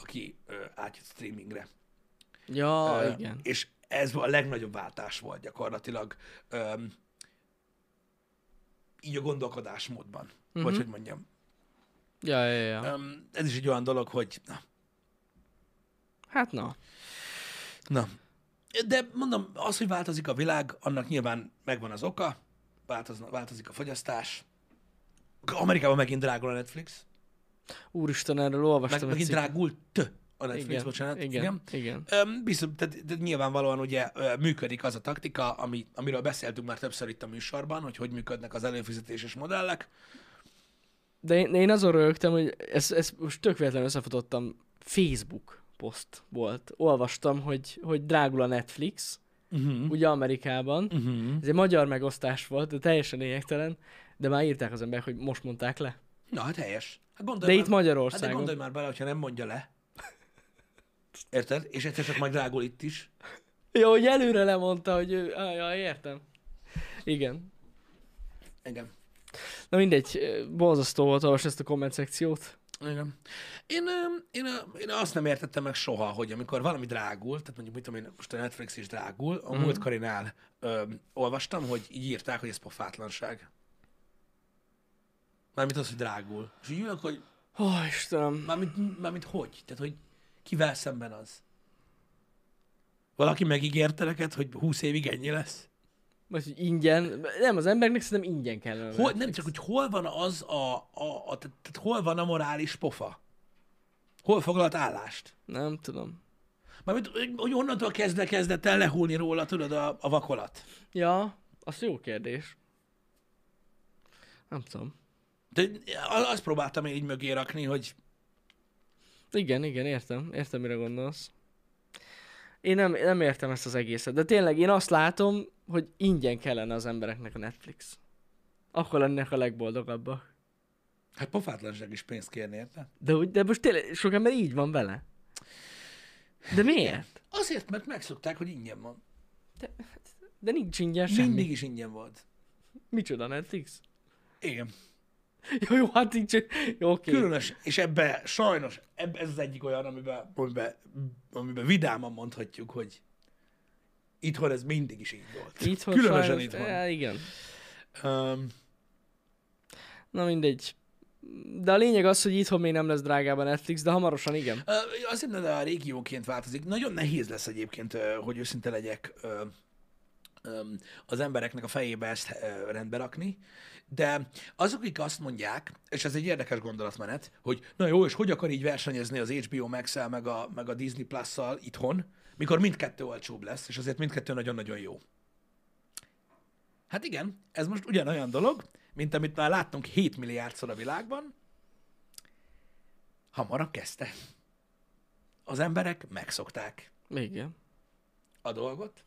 aki ö, átjött streamingre. Ja, Ö, igen. És ez a legnagyobb váltás volt gyakorlatilag öm, így a gondolkodásmódban. Uh-huh. Vagy Mhm. hogy mondjam. Ja, ja, ja. Öm, ez is egy olyan dolog, hogy na, Hát na. Na, de mondom, az, hogy változik a világ, annak nyilván megvan az oka, változna, változik a fogyasztás. Amerikában megint drágul a Netflix. Úristen, erről Meg, olvastam egy megint drágult a Netflix, Igen, bocsánat. igen, igen. Öm, Biztos, tehát, tehát nyilvánvalóan ugye működik az a taktika, ami, amiről beszéltünk már többször itt a műsorban, hogy hogy működnek az előfizetéses modellek. De én, én azon rögtem, hogy ezt, ezt most tök véletlenül összefutottam. Facebook poszt volt. Olvastam, hogy, hogy drágul a Netflix, Uh-huh. ugye Amerikában. Uh-huh. Ez egy magyar megosztás volt, de teljesen lényegtelen. De már írták az emberek, hogy most mondták le. Na, hát helyes. Hát De gondolj itt már, hát de Magyarországon. gondolj már bele, hogyha nem mondja le. Érted? És egyszer csak majd drágul itt is. Jó, hogy előre lemondta, hogy ő... Ah, ja, értem. Igen. Igen. Na mindegy, borzasztó volt olvasni ezt a komment szekciót. Igen. Én, én, én azt nem értettem meg soha, hogy amikor valami drágul, tehát mondjuk, mit tudom én, most a Netflix is drágul, a mm. múltkarinál ö, olvastam, hogy így írták, hogy ez pofátlanság. Mármint az, hogy drágul. És így ülök, hogy Ó, oh, Istenem. mármint, mármint hogy? Tehát, hogy kivel szemben az? Valaki megígérte neked, hogy 20 évig ennyi lesz? Vagy hogy ingyen. Nem, az embernek szerintem ingyen kellene. Hol, nem csak, hogy hol van az a, a, a tehát, tehát hol van a morális pofa? Hol foglalt állást? Nem tudom. Mármint, hogy onnantól kezdve kezdett el lehúlni róla, tudod, a, a vakolat. Ja, az jó kérdés. Nem tudom. De azt próbáltam én így mögé rakni, hogy Igen, igen, értem. Értem, mire gondolsz. Én nem, nem értem ezt az egészet. De tényleg én azt látom, hogy ingyen kellene az embereknek a Netflix. Akkor lennének a legboldogabbak. hát pofátlanság is pénzt kérni, érte? De, úgy- de most tényleg sok ember így van vele. De miért? Azért, mert megszokták, hogy ingyen van. De nincs ingyen semmi. Mindig is ingyen volt. Micsoda Netflix? Igen. Jó, jó, hát így csak... Jó, oké. Különös, és ebbe sajnos, ebbe, ez az egyik olyan, amiben, amiben, amiben vidáman mondhatjuk, hogy itthon ez mindig is így volt. Itthon Különösen sajnos, itthon. Ja, igen. Um, Na mindegy. De a lényeg az, hogy itthon még nem lesz drágább a Netflix, de hamarosan igen. Azt hiszem, de a régióként változik. Nagyon nehéz lesz egyébként, hogy őszinte legyek, az embereknek a fejébe ezt rendbe rakni, de azok, akik azt mondják, és ez egy érdekes gondolatmenet, hogy na jó, és hogy akar így versenyezni az HBO max meg a, meg a Disney Plus-szal itthon, mikor mindkettő olcsóbb lesz, és azért mindkettő nagyon-nagyon jó. Hát igen, ez most ugyanolyan dolog, mint amit már láttunk 7 milliárdszor a világban, hamarabb kezdte. Az emberek megszokták Igen. a dolgot,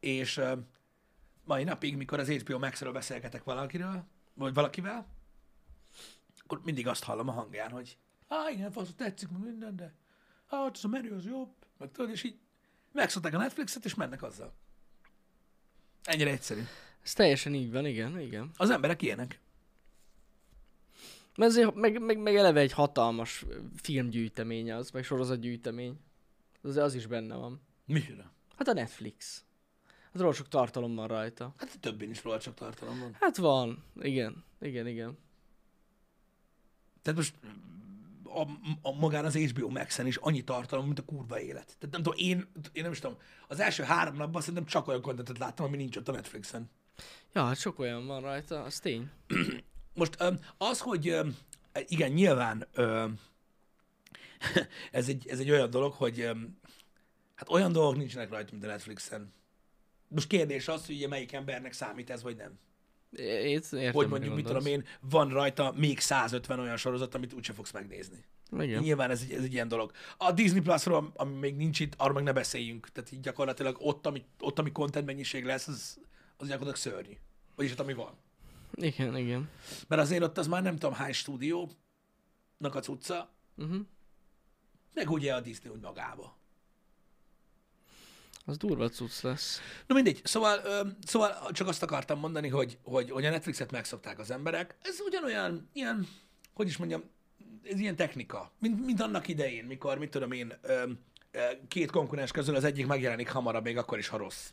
és uh, mai napig, mikor az HBO Max-ről beszélgetek valakiről, vagy valakivel, akkor mindig azt hallom a hangján, hogy á, igen, fasz, tetszik, meg minden, de hát az a menü az jobb, meg tudod, és így megszokták a Netflixet, és mennek azzal. Ennyire egyszerű. Ez teljesen így van, igen, igen. Az emberek ilyenek. Mert azért, meg, meg, meg eleve egy hatalmas filmgyűjtemény az, meg sorozatgyűjtemény. Az, az is benne van. Micsoda? Hát a Netflix. Hát róla sok tartalom van rajta. Hát többén is róla csak tartalom van. Hát van. Igen. Igen, igen. Tehát most a, a magán az HBO Max-en is annyi tartalom, mint a kurva élet. Tehát nem tudom, én, én nem is tudom, az első három napban szerintem csak olyan kontentet láttam, ami nincs ott a Netflixen. Ja, hát sok olyan van rajta, az tény. Most az, hogy igen, nyilván ez, egy, ez egy olyan dolog, hogy hát olyan dolgok nincsenek rajta, mint a Netflixen. Most kérdés az, hogy ugye melyik embernek számít ez, vagy nem. Értem, Hogy mondjuk, mit tudom én, van rajta még 150 olyan sorozat, amit úgyse fogsz megnézni. Igen. Nyilván ez egy, ez egy ilyen dolog. A Disney Plus-ról, ami még nincs itt, arról meg ne beszéljünk. Tehát így gyakorlatilag ott, ami, ott, ami content mennyiség lesz, az, az gyakorlatilag szörnyű. Vagyis ott, ami van. Igen, igen. Mert azért ott az már nem tudom hány stúdiónak a cucca, Uh-huh. meg ugye a Disney úgy magába. Az durva cucc lesz. Na mindegy, szóval, ö, szóval csak azt akartam mondani, hogy, hogy, hogy a Netflixet megszokták az emberek. Ez ugyanolyan, ilyen, hogy is mondjam, ez ilyen technika, mint, mint annak idején, mikor, mit tudom én, ö, ö, két konkurens közül az egyik megjelenik hamarabb, még akkor is, ha rossz.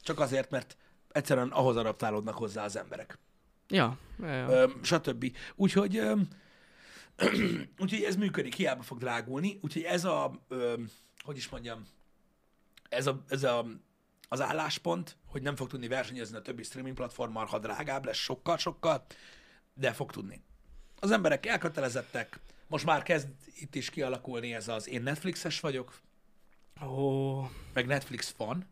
Csak azért, mert egyszerűen ahhoz adaptálódnak hozzá az emberek. Ja, ja, ja. Ö, stb. Úgyhogy, ö, úgyhogy ez működik, hiába fog drágulni. Úgyhogy ez a, ö, hogy is mondjam, ez, a, ez a, az álláspont, hogy nem fog tudni versenyezni a többi streaming platformmal, ha drágább lesz sokkal-sokkal, de fog tudni. Az emberek elkötelezettek, most már kezd itt is kialakulni ez az én Netflixes vagyok, Ó, meg Netflix fan,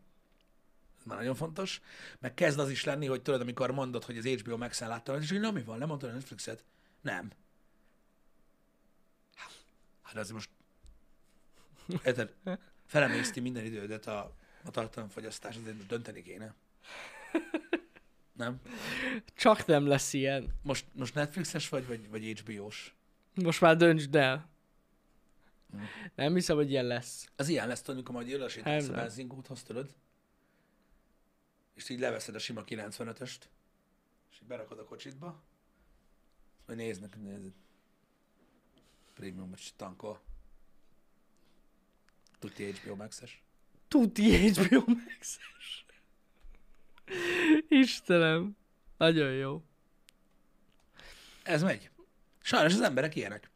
ez már nagyon fontos, meg kezd az is lenni, hogy tudod, amikor mondod, hogy az HBO Max-en láttam, és hogy na mi van, nem mondtad a Netflixet? Nem. Hát azért most, érted, felemészti minden idődet a, a tartalomfogyasztás, azért dönteni kéne. Nem? csak nem lesz ilyen. Most, most Netflixes vagy, vagy, vagy HBO-s? Most már döntsd el. Hm. Nem hiszem, hogy ilyen lesz. Az ilyen lesz, tudod, amikor majd jölösítasz a benzinkúthoz, tudod? És így leveszed a sima 95-öst, és így berakod a kocsitba, majd néznek, nézed. Premiumot tankol. Tuti HBO Max-es. Tuti HBO Max-es. Istenem. Nagyon jó. Ez megy. Sajnos az emberek ilyenek.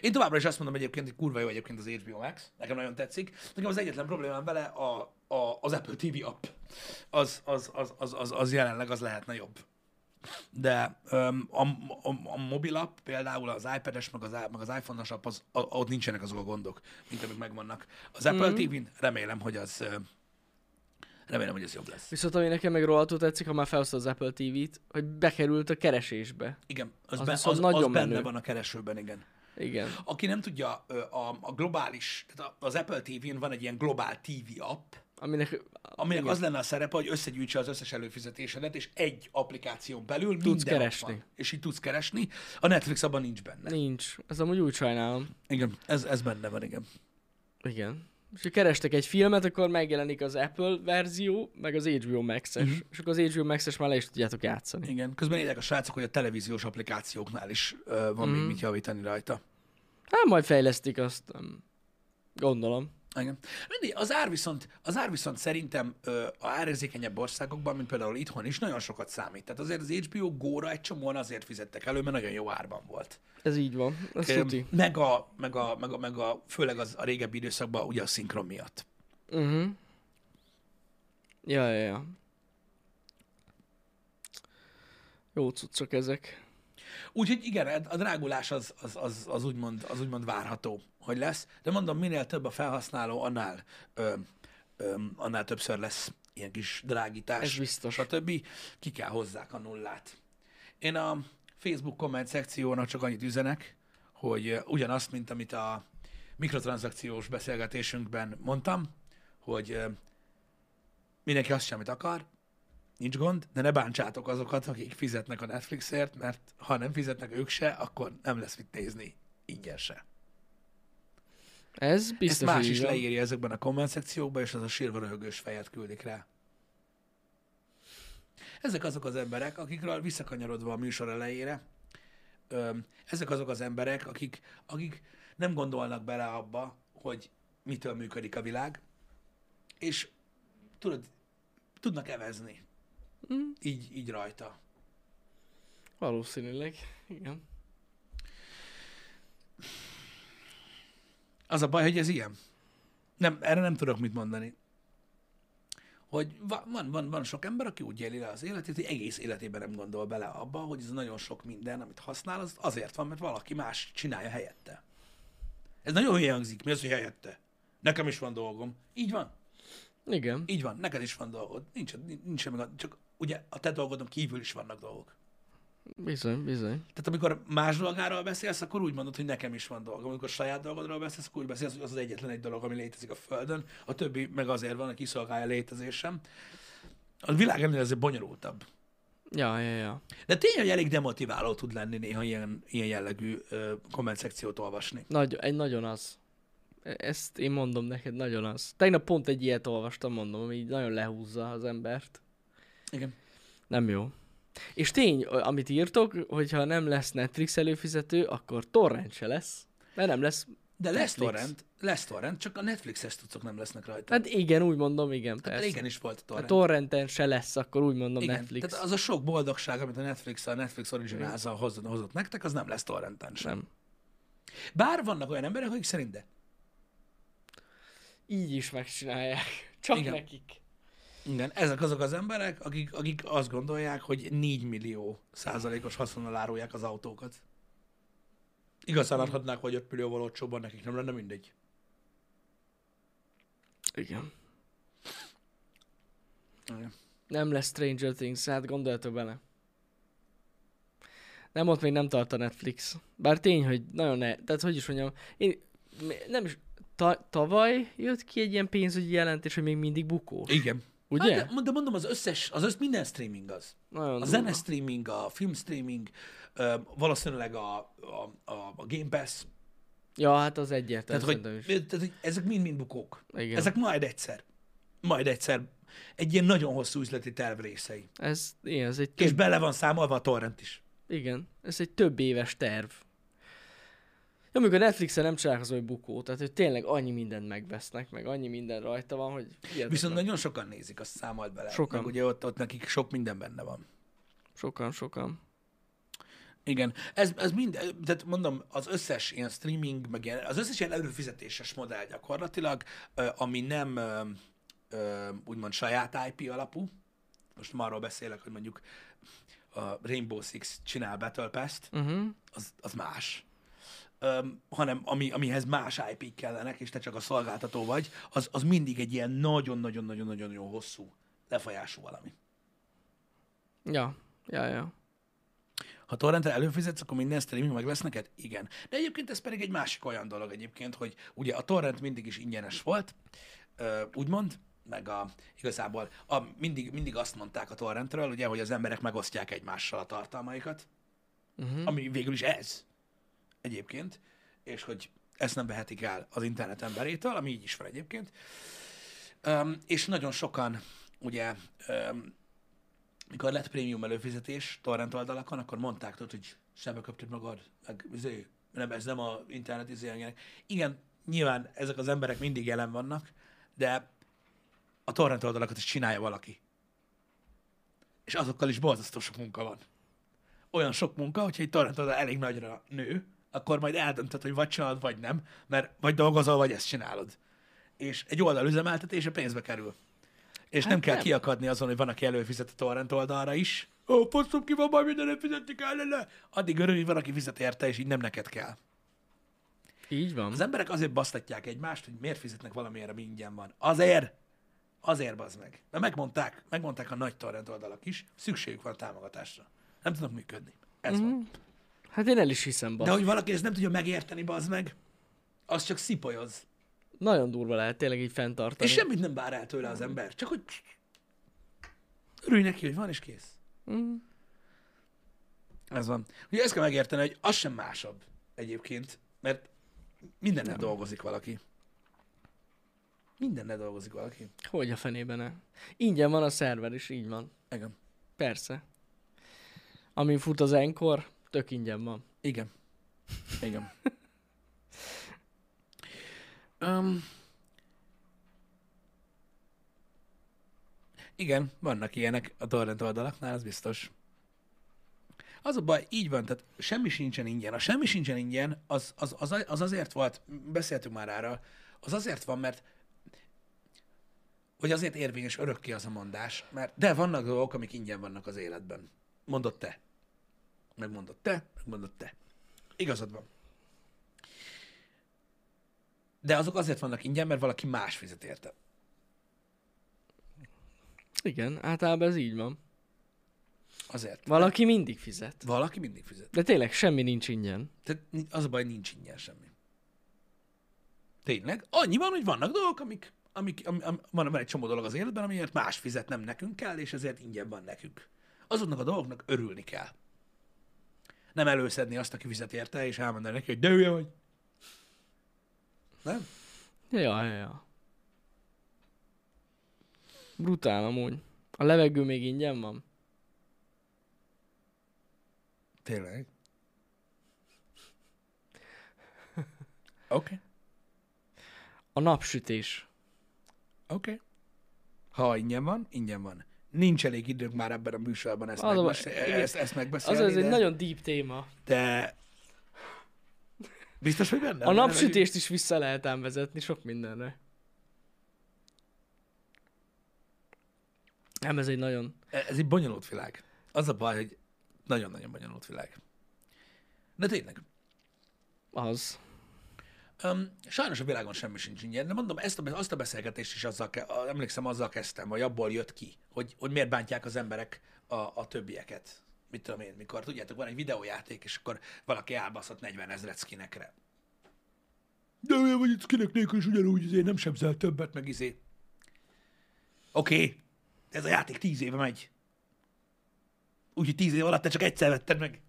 Én továbbra is azt mondom egyébként, hogy kurva jó egyébként az HBO Max. Nekem nagyon tetszik. Nekem az egyetlen problémám vele a, a, az Apple TV app. Az, az, az, az, az, az jelenleg az lehetne jobb. De um, a, a, a mobil app, például az iPad-es, meg az, meg az iPhone-os app, az, a, ott nincsenek azok a gondok, mint amik megvannak. Az Apple Mhm. TV-n remélem, hogy az remélem, hogy ez jobb lesz. Viszont ami nekem meg rohadtul tetszik, ha már felhozta az Apple TV-t, hogy bekerült a keresésbe. Igen, az, Az be, az, az nagyon benne menő. van a keresőben, igen. Igen. Aki nem tudja, a, a globális, tehát az Apple TV-n van egy ilyen globál TV app, Aminek, aminek igen. az lenne a szerepe, hogy összegyűjtse az összes előfizetésedet, és egy applikáción belül Tudsz minden keresni. Van, és így tudsz keresni. A Netflix abban nincs benne. nincs. Ez amúgy úgy sajnálom. Igen, ez, ez benne van, igen. Igen. És ha kerestek egy filmet, akkor megjelenik az Apple verzió, meg az HBO Max-es. Uh-huh. És akkor az HBO Max-es már le is tudjátok játszani. Igen, közben írják a srácok, hogy a televíziós applikációknál is ö, van még Mhm. mit javítani rajta. Hát majd fejlesztik azt. nem. Gondolom. Igen. Mindig, az ár viszont, az ár viszont szerintem ö, a árérzékenyebb országokban, mint például itthon is, nagyon sokat számít. Tehát azért az HBO Go-ra egy csomóan azért fizettek elő, mert nagyon jó árban volt. Ez így van. Ez Öm. Meg a, meg a, meg a, meg a, főleg az a régebbi időszakban ugye a szinkron miatt. Uh-huh. Ja, ja, ja. Jó cuccok ezek. Úgyhogy igen, a drágulás az, az, az, az, úgymond, az úgymond várható, hogy lesz, de mondom, minél több a felhasználó, annál, ö, ö, annál többször lesz ilyen kis drágítás, Ez biztos. stb. Ki kell hozzák a nullát. Én a Facebook komment szekciónak csak annyit üzenek, hogy ugyanazt, mint amit a mikrotranszakciós beszélgetésünkben mondtam, hogy mindenki azt sem, amit akar, nincs gond, de ne bántsátok azokat, akik fizetnek a Netflixért, mert ha nem fizetnek ők se, akkor nem lesz mit nézni ingyen se. Ez biztos, Ezt más is leírja ezekben a komment szekciókban, és az a sírva röhögős fejet küldik rá. Ezek azok az emberek, akikről visszakanyarodva a műsor elejére, ezek azok az emberek, akik, akik nem gondolnak bele abba, hogy mitől működik a világ, és tudod, tudnak evezni. Mm. Így, így rajta. Valószínűleg. Igen. Az a baj, hogy ez ilyen. Nem, erre nem tudok mit mondani. Hogy va- van, van, van sok ember, aki úgy éli le az életét, hogy egész életében nem gondol bele abba, hogy ez nagyon sok minden, amit használ, az azért van, mert valaki más csinálja helyette. Ez nagyon hülye hangzik. Mi az, hogy helyette? Nekem is van dolgom. Így van. Igen. Így van. Neked is van dolgod. Nincs, nincs semmi gond. Csak ugye a te dolgodon kívül is vannak dolgok. Bizony, bizony. Tehát amikor más dolgáról beszélsz, akkor úgy mondod, hogy nekem is van dolgom. Amikor saját dolgodról beszélsz, akkor úgy beszélsz, hogy az az egyetlen egy dolog, ami létezik a Földön, a többi meg azért van, hogy kiszolgálja létezésem. A világ ennél azért bonyolultabb. Ja, ja, ja. De tényleg hogy elég demotiváló tud lenni néha ilyen, ilyen jellegű ö, komment szekciót olvasni. Nagy, egy nagyon az. Ezt én mondom neked, nagyon az. Tegnap pont egy ilyet olvastam, mondom, ami így nagyon lehúzza az embert. Igen. Nem jó. És tény, amit írtok, hogyha nem lesz Netflix előfizető, akkor torrent se lesz. Mert nem lesz. De lesz Netflix. torrent, lesz torrent, csak a Netflixes tudszok nem lesznek rajta. Hát igen, úgy mondom, igen, Hát persze. régen is volt a A torrent. torrenten se lesz, akkor úgy mondom Igen, Netflix. tehát az a sok boldogság, amit a Netflix, a Netflix originals hozott, hozott nektek, az nem lesz torrenten sem. Nem. Bár vannak olyan emberek, akik szerint de. Így is megcsinálják. Csak Igen. nekik. Igen, ezek azok az emberek, akik, akik azt gondolják, hogy 4 millió százalékos haszonnal árulják az autókat. Igazán adhatnák, hogy 5 millióval olcsóban nekik nem lenne mindegy. Igen. Igen. Nem lesz Stranger Things, hát gondoljatok bele. Nem, ott még nem tart a Netflix. Bár tény, hogy nagyon ne... Tehát hogy is mondjam, én nem is... Ta, tavaly jött ki egy ilyen pénzügyi jelentés, hogy még mindig bukós. Igen. Ugye? Hát, de, de mondom, az összes, az összes minden streaming az. Nagyon A durva. zene streaming, a film streaming, ö, valószínűleg a, a, a, a Game Pass. Ja, hát az egyértelmű Tehát, hogy, is. tehát, hogy ezek mind-mind bukók. Igen. Ezek majd egyszer. Majd egyszer. Egy ilyen nagyon hosszú üzleti terv részei. Ez, igen, ez egy És több, bele van számolva a torrent is. igen, ez egy több éves terv. Ja, amikor Netflixen nem csinálják az, hogy bukó, tehát hogy tényleg annyi mindent megvesznek, meg annyi minden rajta van, hogy hihetetlen. Viszont nagyon sokan nézik, azt számolt bele. Sokan. Meg ugye ott, ott nekik sok minden benne van. Sokan, sokan. Igen, ez, ez mind, tehát mondom, az összes ilyen streaming, meg ilyen, az összes ilyen előfizetéses modell gyakorlatilag, ami nem úgymond saját IP alapú, most már arról beszélek, hogy mondjuk a Rainbow Six csinál Battle Pass-t, Uh-huh. az, az más. Öm, hanem ami, amihez más IP kellenek, és te csak a szolgáltató vagy, az, az mindig egy ilyen nagyon-nagyon-nagyon-nagyon hosszú lefolyású valami. Ja, ja, ja. Ha torrentre előfizetsz, akkor minden streaming meg lesz neked? Igen. De egyébként ez pedig egy másik olyan dolog egyébként, hogy ugye a torrent mindig is ingyenes volt, úgymond, meg a, igazából a, mindig, mindig azt mondták a torrentről, ugye, hogy az emberek megosztják egymással a tartalmaikat, Uh-huh. ami végül is ez egyébként, és hogy ezt nem vehetik el az internet emberétől, ami így is van egyébként. Um, és nagyon sokan, ugye, um, mikor lett prémium előfizetés torrent oldalakon, akkor mondták tudod, hogy semmi köpted magad, meg izé, nem, ez nem a internet izé, ilyenek. Igen, nyilván ezek az emberek mindig jelen vannak, de a torrent oldalakat is csinálja valaki. És azokkal is borzasztó sok munka van olyan sok munka, hogyha egy torrent oldal elég nagyra nő, akkor majd eldöntöd, hogy vagy csinálod, vagy nem, mert vagy dolgozol, vagy ezt csinálod. És egy oldal üzemeltetése pénzbe kerül. És hát nem kell nem. kiakadni azon, hogy van, aki előfizet a torrent oldalra is. Ó, faszom ki van, majd mindenet fizetni kellene. Addig örül, hogy van, aki fizet érte, és így nem neked kell. Így van. Az emberek azért basztatják egymást, hogy miért fizetnek valamiért, ami ingyen van. Azért, azért bazd meg. Mert megmondták, megmondták a nagy torrent oldalak is, szükségük van a támogatásra. Nem tudnak működni. Ez mm. van. Hát én el is hiszem, De basz. hogy valaki ezt nem tudja megérteni, bazd meg, az csak szipolyoz. Nagyon durva lehet tényleg így fenntartani. És semmit nem vár el tőle az ember. Csak hogy örülj neki, hogy van, és kész. Mm. Ez van. Ugye ezt kell megérteni, hogy az sem másabb egyébként, mert mindennel dolgozik valaki. Mindennel dolgozik valaki. Hogy a fenében ne? Ingyen van a szerver is, így van. Igen. Persze. Amin fut az Encore, tök ingyen van. Igen. Igen. um, igen, vannak ilyenek a torrent oldalaknál, az biztos. Az a baj, így van, tehát semmi sincsen ingyen. A semmi sincsen ingyen, az, az, az, az azért volt, beszéltünk már erről, az azért van, mert hogy azért érvényes örökké az a mondás, mert de vannak dolgok, amik ingyen vannak az életben. Mondott te. Megmondott te, megmondott te. Igazad van. De azok azért vannak ingyen, mert valaki más fizet érte. Igen, általában ez így van. Azért. Valaki mindig fizet. Valaki mindig fizet. De tényleg semmi nincs ingyen. Tehát az a baj, nincs ingyen semmi. Tényleg. Annyi van, hogy vannak dolgok, amik, amik am, am, van, van egy csomó dolog az életben, amiért más fizet, nem nekünk kell, és ezért ingyen van nekünk. Azoknak a dolgoknak örülni kell. Nem előszedni azt, aki fizet érte, és elmondani neki, hogy de hülye vagy. Nem? Ja, ja, ja. Brutál amúgy. A levegő még ingyen van? Tényleg? Oké, okay. A napsütés. oké. Okay. Ha ingyen van, ingyen van. Nincs elég időnk már ebben a műsorban ezt, Az a baj- megbeszél, ezt, ezt Az megbeszélni, ez egy de, nagyon deep téma. de biztos, hogy benne? A napsütést is vissza lehet ám vezetni sok mindenre. Nem, ez egy nagyon... E- Ez egy bonyolult világ. Az a baj, hogy nagyon-nagyon bonyolult világ. De tényleg. Az. Um, sajnos a világon semmi sincs ingyen, de mondom, ezt a, azt a beszélgetést is azzal, ke- emlékszem, azzal kezdtem, vagy abból jött ki, hogy, hogy miért bántják az emberek a, a többieket. Mit tudom én, mikor, tudjátok, van egy videójáték, és akkor valaki elbaszott 40 ezret skinekre. De olyan vagy skinek nélkül is ugyanúgy, azért nem sebzel többet, meg izé. Oké, okay. ez a játék 10 éve megy. Úgyhogy 10 év alatt te csak egyszer vetted meg.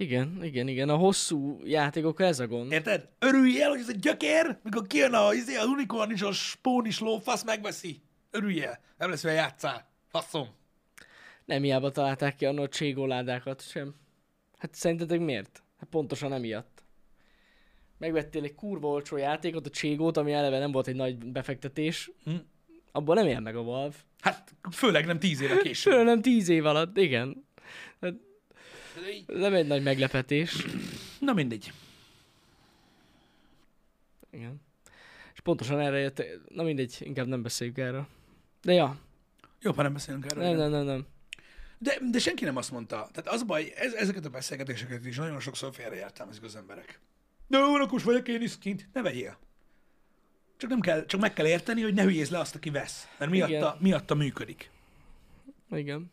Igen, igen, igen. A hosszú játékokkal ez a gond. Érted? Örülj el, hogy ez egy gyökér, mikor kijön a, izé, az unicorn is, a spón is lófasz, megveszi. Örülj el, nem lesz, hogy játszál. Faszom. Nem hiába találták ki a cségóládákat sem. Hát szerintetek miért? Hát pontosan emiatt. Megvettél egy kurva olcsó játékot, a cségót, ami eleve nem volt egy nagy befektetés. Hm. Abban nem él meg a Valve. Hát főleg nem tíz éve később. Föl nem tíz év alatt, igen. Hát nem egy nagy meglepetés. Na mindegy. Igen. És pontosan erre jött, na mindegy, inkább nem beszéljük erről. De ja, Jobb, ha nem beszélünk erről. nem, nem, nem, nem. De, de senki nem azt mondta. Tehát az a baj, ez, ezeket a beszélgetéseket is nagyon sokszor félreértelmezik az emberek. De jó, akkor vagyok én is kint. Ne vegyél. Csak, nem kell, csak meg kell érteni, hogy ne hülyézz le azt, aki vesz. Mert miatta, Igen. miatta működik. Igen.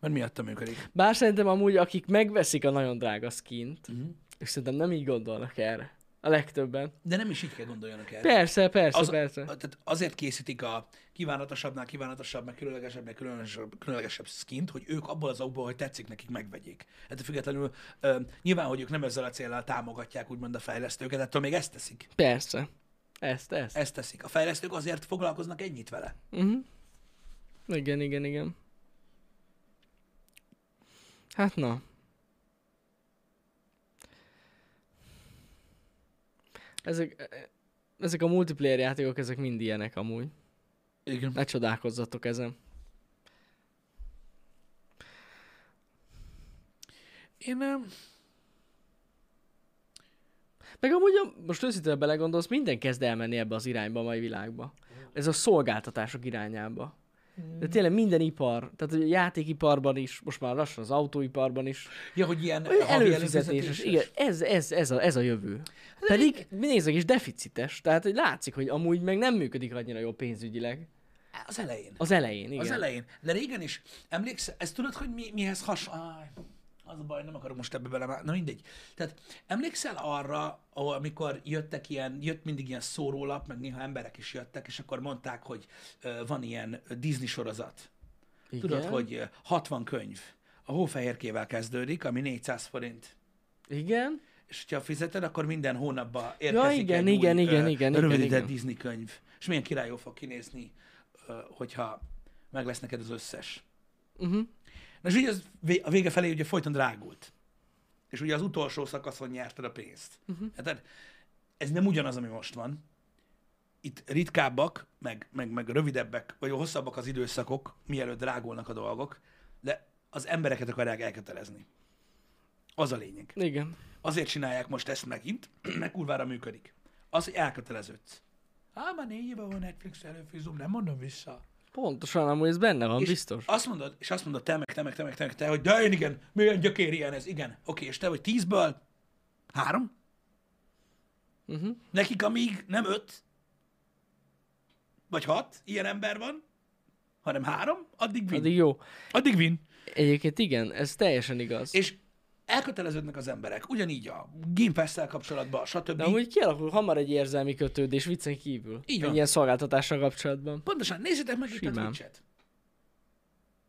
Mert miatta működik. Bár szerintem amúgy, akik megveszik a nagyon drága skint, Mhm. és szerintem nem így gondolnak erre. A legtöbben. De nem is így kell gondoljanak erre. Persze, persze, az, persze. Tehát azért készítik a kívánatosabbnál kívánatosabb, meg különlegesebbnek különlegesebb, különlegesebb skint, hogy ők abból az okból, hogy tetszik nekik, megvegyék. Ettől függetlenül ö, nyilván, hogy ők nem ezzel a célral támogatják úgymond a fejlesztőket, ettől még ezt teszik. Persze. Ezt, ezt. Ezt teszik. A fejlesztők azért foglalkoznak ennyit vele. Uh-huh. Igen, igen, igen. Hát na. Ezek, ezek a multiplayer játékok, ezek mind ilyenek amúgy. Igen. Ne csodálkozzatok ezen. Én ö, Meg amúgy, most őszintén belegondolsz, minden kezd elmenni ebbe az irányba a mai világba. Ez a szolgáltatások irányába. De tényleg minden ipar, tehát a játékiparban is, most már lassan az autóiparban is, ja, hogy ilyen előfizetéses, igen, ez, ez, ez, a, ez a jövő. Pedig nézzek is deficites, tehát hogy látszik, hogy amúgy meg nem működik annyira jó pénzügyileg. Az elején. Az elején, igen. Az elején. De régen is, emlékszel, ezt tudod, hogy mi, mihez hasonló? Az a baj, nem akarok most ebbe bele, na mindegy. Tehát emlékszel arra, ahol, amikor jöttek ilyen, jött mindig ilyen szórólap, meg néha emberek is jöttek, és akkor mondták, hogy van ilyen Disney sorozat. igen. Tudod, hogy ö, 60 könyv. A hófehérkével kezdődik, ami 400 forint. Igen? És ha fizeted, akkor minden hónapban érkezik igen, egy igen, új, igen, igen, igen, rövidített igen. Disney könyv. És milyen királyó fog kinézni, hogyha meg lesz neked az összes. Uh-huh. Na és így az a vége felé ugye folyton drágult. És ugye az utolsó szakaszon nyerted a pénzt. Uh-huh. Hát ez nem ugyanaz, ami most van. Itt ritkábbak, meg, meg, meg rövidebbek, vagy hosszabbak az időszakok, mielőtt drágulnak a dolgok, de az embereket akarják elkötelezni. Az a lényeg. Igen. Azért csinálják most ezt megint, meg kurvára működik. Az, hogy elköteleződsz. Á, már négy éve van Netflix előfizum, nem mondom vissza. Pontosan, amúgy ez benne van, És biztos. Azt mondod, és azt mondod te, meg te, meg te, meg te, meg te, hogy de én igen, milyen gyökér ilyen ez, igen. Oké, és te vagy tízből három? Uh-huh. Nekik amíg nem öt, vagy hat ilyen ember van, hanem három, addig win. Addig jó. Addig win. Egyébként igen, ez teljesen igaz. És elköteleződnek az emberek, ugyanígy a Game Pass-tel kapcsolatban, stb. De amúgy kialakul hamar egy érzelmi kötődés viccen kívül. Így Egy van. ilyen szolgáltatással kapcsolatban. Pontosan, nézzétek meg itt a. Twitch-et.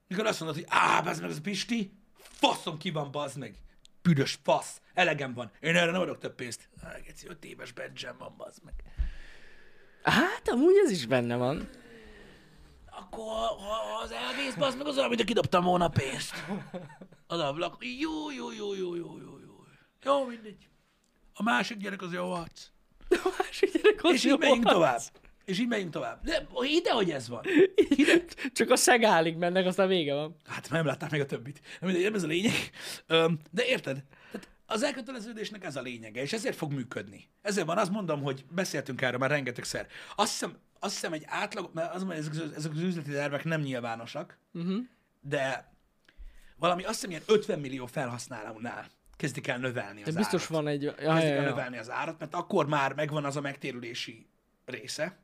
Mikor azt mondod, hogy á, bazd meg, az Pisti, faszom ki van, bazd meg. Büdös fasz, elegem van. Én erre nem adok több pénzt. Geci, öt éves bencsem van, bazd meg. Hát, amúgy ez is benne van. Akkor ha az elvész, bazd meg, az olyan, mint kidobtam volna pénzt. Az ablak. Jó, jó, jó, jó, jó, jó, jó. Jó, mindegy. A másik gyerek az jó arc. A másik gyerek az És így megyünk tovább. És így megyünk tovább. De ide, hogy ez van. Csak a szegálig mennek, aztán vége van. Hát nem látták meg a többit. Nem, nem ez a lényeg. De érted? Tehát az elköteleződésnek ez a lényege, és ezért fog működni. Ezért van, azt mondom, hogy beszéltünk erről már rengetegszer. Azt hiszem, azt hiszem egy átlag, mert az, ezek, ezek az üzleti tervek nem nyilvánosak, Uh-huh. de valami azt hiszem ilyen 50 millió felhasználónál kezdik el növelni De az biztos árat. van egy... Ja, Kezdik ja, el ja. növelni az árat, mert akkor már megvan az a megtérülési része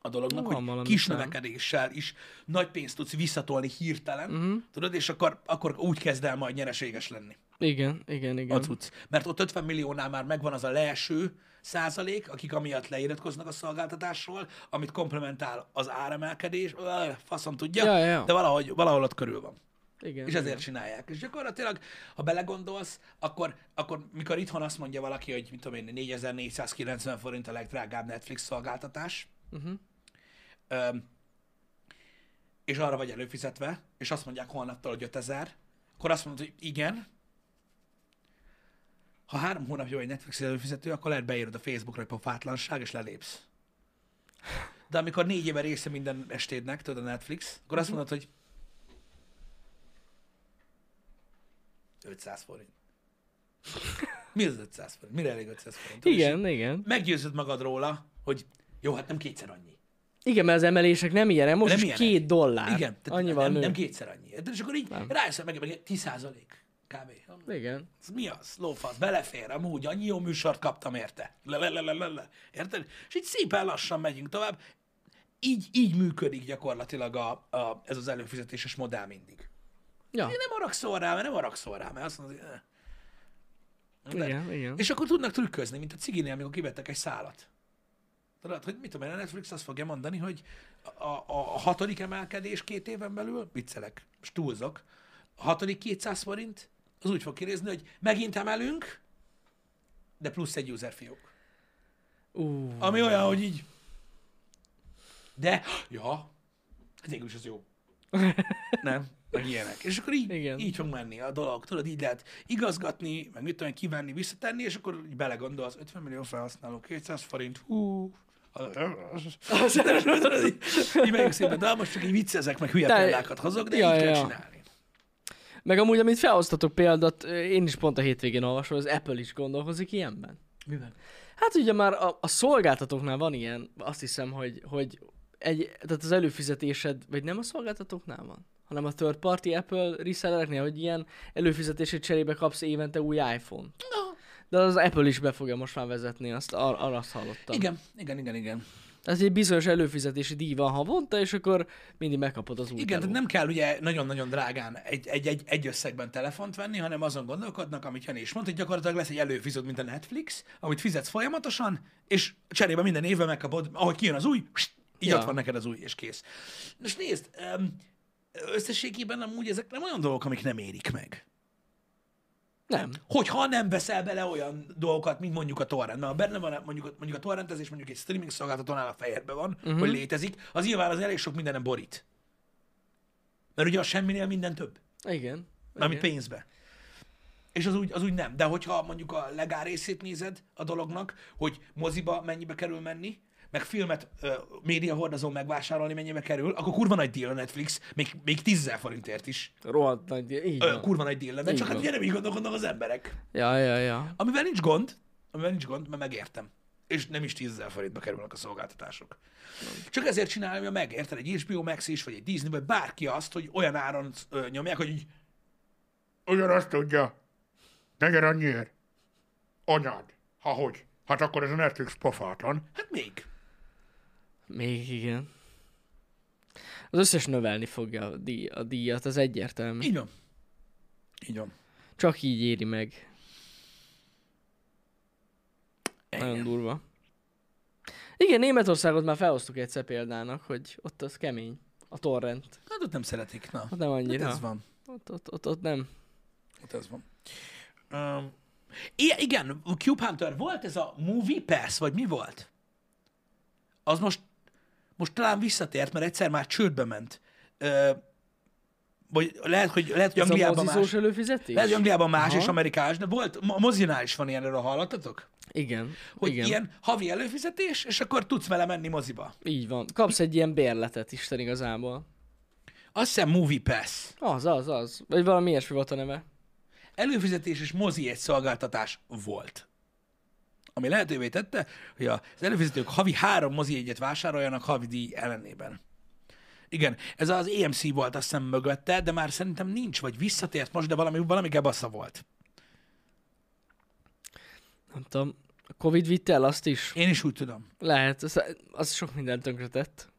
a dolognak, Van hogy kis szám. növekedéssel is nagy pénzt tudsz visszatolni hirtelen, Uh-huh. tudod, és akkor, akkor úgy kezd el majd nyereséges lenni Igen, igen, a igen. cucc. Mert ott 50 milliónál már megvan az a leeső százalék, akik amiatt leiratkoznak a szolgáltatásról, amit komplementál az áremelkedés, faszom tudja, Ja, ja, ja. de valahogy, valahol ott körül van. Igen És ezért csinálják. És gyakorlatilag, ha belegondolsz, akkor, akkor mikor itthon azt mondja valaki, hogy mit tudom én, 4490 forint a legdrágább Netflix szolgáltatás, Uh-huh. öm, és arra vagy előfizetve, és azt mondják holnaptól, hogy 5000, akkor azt mondod, hogy igen. Ha három hónapja vagy Netflix előfizető, akkor lehet beírod a Facebookra, hogy pofátlanság, és lelépsz. De amikor négy éve része minden estédnek, tudod a Netflix, akkor azt mondod, hogy 500 forint. Mi az 500 forint? Mire elég 500 forint? Igen, igen. Meggyőzöd magad róla, hogy jó, hát nem kétszer annyi. Igen, mert az emelések nem ilyenek, most Nem is ilyenek. két dollár. Igen, tehát Annyival nem, nő. nem kétszer annyi. De és akkor így rájössz, meg, meg 10 százalék kb. Igen. Ez mi az? Lófasz, belefér, amúgy annyi jó műsort kaptam érte. Le, le, le, le, le. Érted? És így szépen lassan megyünk tovább. Így, így működik gyakorlatilag a, a, ez az előfizetéses modell mindig. Ja, Én nem haragszol rá, mert nem haragszol rá, mert azt mondod, hogy... eh. De- igen, igen. És akkor tudnak trükközni, mint a ciginél, amikor kivettek egy szálat. Tudod, hogy mit tudom én, a Netflix azt fogja mondani, hogy a, a, a hatodik emelkedés két éven belül, viccelek, most túlzok, a hatodik 200 forint, az úgy fog kinézni, hogy megint emelünk, de plusz egy user fiók. Ú, Ami olyan, hogy így, de, ja, hát végül is az jó. Nem? Meg ilyenek. És akkor így, Igen. így fog menni a dolog. Tudod, így lehet igazgatni, meg mit tudom, kivenni, visszatenni, és akkor így belegondolsz, 50 millió felhasználó, 200 forint, hú. Tudod, így, megyünk szépen, de most csak így viccezek, meg hülye De- példákat hozok, de Ja, így kell ja. csinálni. Meg amúgy, amit felhoztatok példát, én is pont a hétvégén olvasom, az Apple is gondolkozik ilyenben. Mivel? Hát ugye már a, a szolgáltatóknál van ilyen, azt hiszem, hogy, hogy egy, tehát az előfizetésed, vagy nem a szolgáltatóknál van, hanem a third party Apple resellereknél, hogy ilyen előfizetési cserébe kapsz évente új iPhone. No. De az Apple is be fogja most már vezetni, azt ar- arra azt hallottam. Igen, igen, igen, igen. Tehát egy bizonyos előfizetési díj van havonta, és akkor mindig megkapod az új Igen, tehát nem kell ugye nagyon-nagyon drágán egy, egy, egy, egy összegben telefont venni, hanem azon gondolkodnak, amit Jani is mondta, hogy gyakorlatilag lesz egy előfizet, mint a Netflix, amit fizetsz folyamatosan, és cserébe minden évben megkapod, ahogy kijön az új, így Ja. ott van neked az új, és kész. Most nézd, öm, összességében amúgy ezek nem olyan dolgok, amik nem érik meg. Nem. Hogyha nem veszel bele olyan dolgokat, mint mondjuk a torrent, mert benne van mondjuk, a- mondjuk a torrentezés, mondjuk egy streaming szolgáltatónál a fejedben van, uh-huh. hogy létezik, az nyilván az elég sok mindenem borít. Mert ugye a semminél minden több. Igen. Ami Igen. pénzbe. És az úgy, az úgy nem. De hogyha mondjuk a legál részét nézed a dolognak, hogy moziba mennyibe kerül menni, meg filmet uh, média hordozó megvásárolni mennyibe kerül, akkor kurva nagy deal a Netflix, még, még 10 forintért is. Rohadt nagy, így Ö, kurva nagy deal lenne, csak hát van. ugye nem így gondolkodnak az emberek. Ja, ja, ja. Amivel nincs gond, amivel nincs gond, mert megértem. És nem is 10 forintba kerülnek a szolgáltatások. Csak ezért csinálja meg, érted, egy HBO Max is, vagy egy Disney, vagy bárki azt, hogy olyan áron ö, nyomják, hogy így Ugyanazt tudja. Negyen annyiért. Anyád. Ha hogy? Hát akkor ez a Netflix pofátlan. Hát még. Még igen. Az összes növelni fogja a, díj, a díjat, az egyértelmű. Így van. Így van. Csak így éri meg. Nagyon Igen. durva. Igen, Németországot már felhoztuk egyszer példának, hogy ott az kemény. A torrent. Hát ott nem szeretik, na. Ott nem annyira. Hát ez van. Ott, ott, ott, ott nem. Ott ez van. Um, I- igen, a Cube Hunter, volt ez a Movie Pass, vagy mi volt? Az most, most talán visszatért, mert egyszer már csődbe ment. Ö, vagy lehet, hogy, lehet, hogy Ez a Angliában mozizós más. előfizetés? Lehet, hogy Angliában más Aha. és Amerikás, de volt, a mozinál is van ilyenről, hallottatok? Igen. Hogy igen. ilyen havi előfizetés, és akkor tudsz vele menni moziba. Így van. Kapsz egy ilyen bérletet Isten igazából. Azt hiszem Movie Pass. Az, az, az. Vagy valami ilyesmi volt a neve. Előfizetés és mozi egy szolgáltatás volt. Ami lehetővé tette, hogy az előfizetők havi három mozi egyet vásároljanak havi díj ellenében. Igen, ez az EMC volt azt hiszem mögötte, de már szerintem nincs, vagy visszatért most, de valami, valami gebasza volt. Nem tudom. A Covid vitte el azt is? Én is úgy tudom. Lehet, az, az sok mindent tönkretett.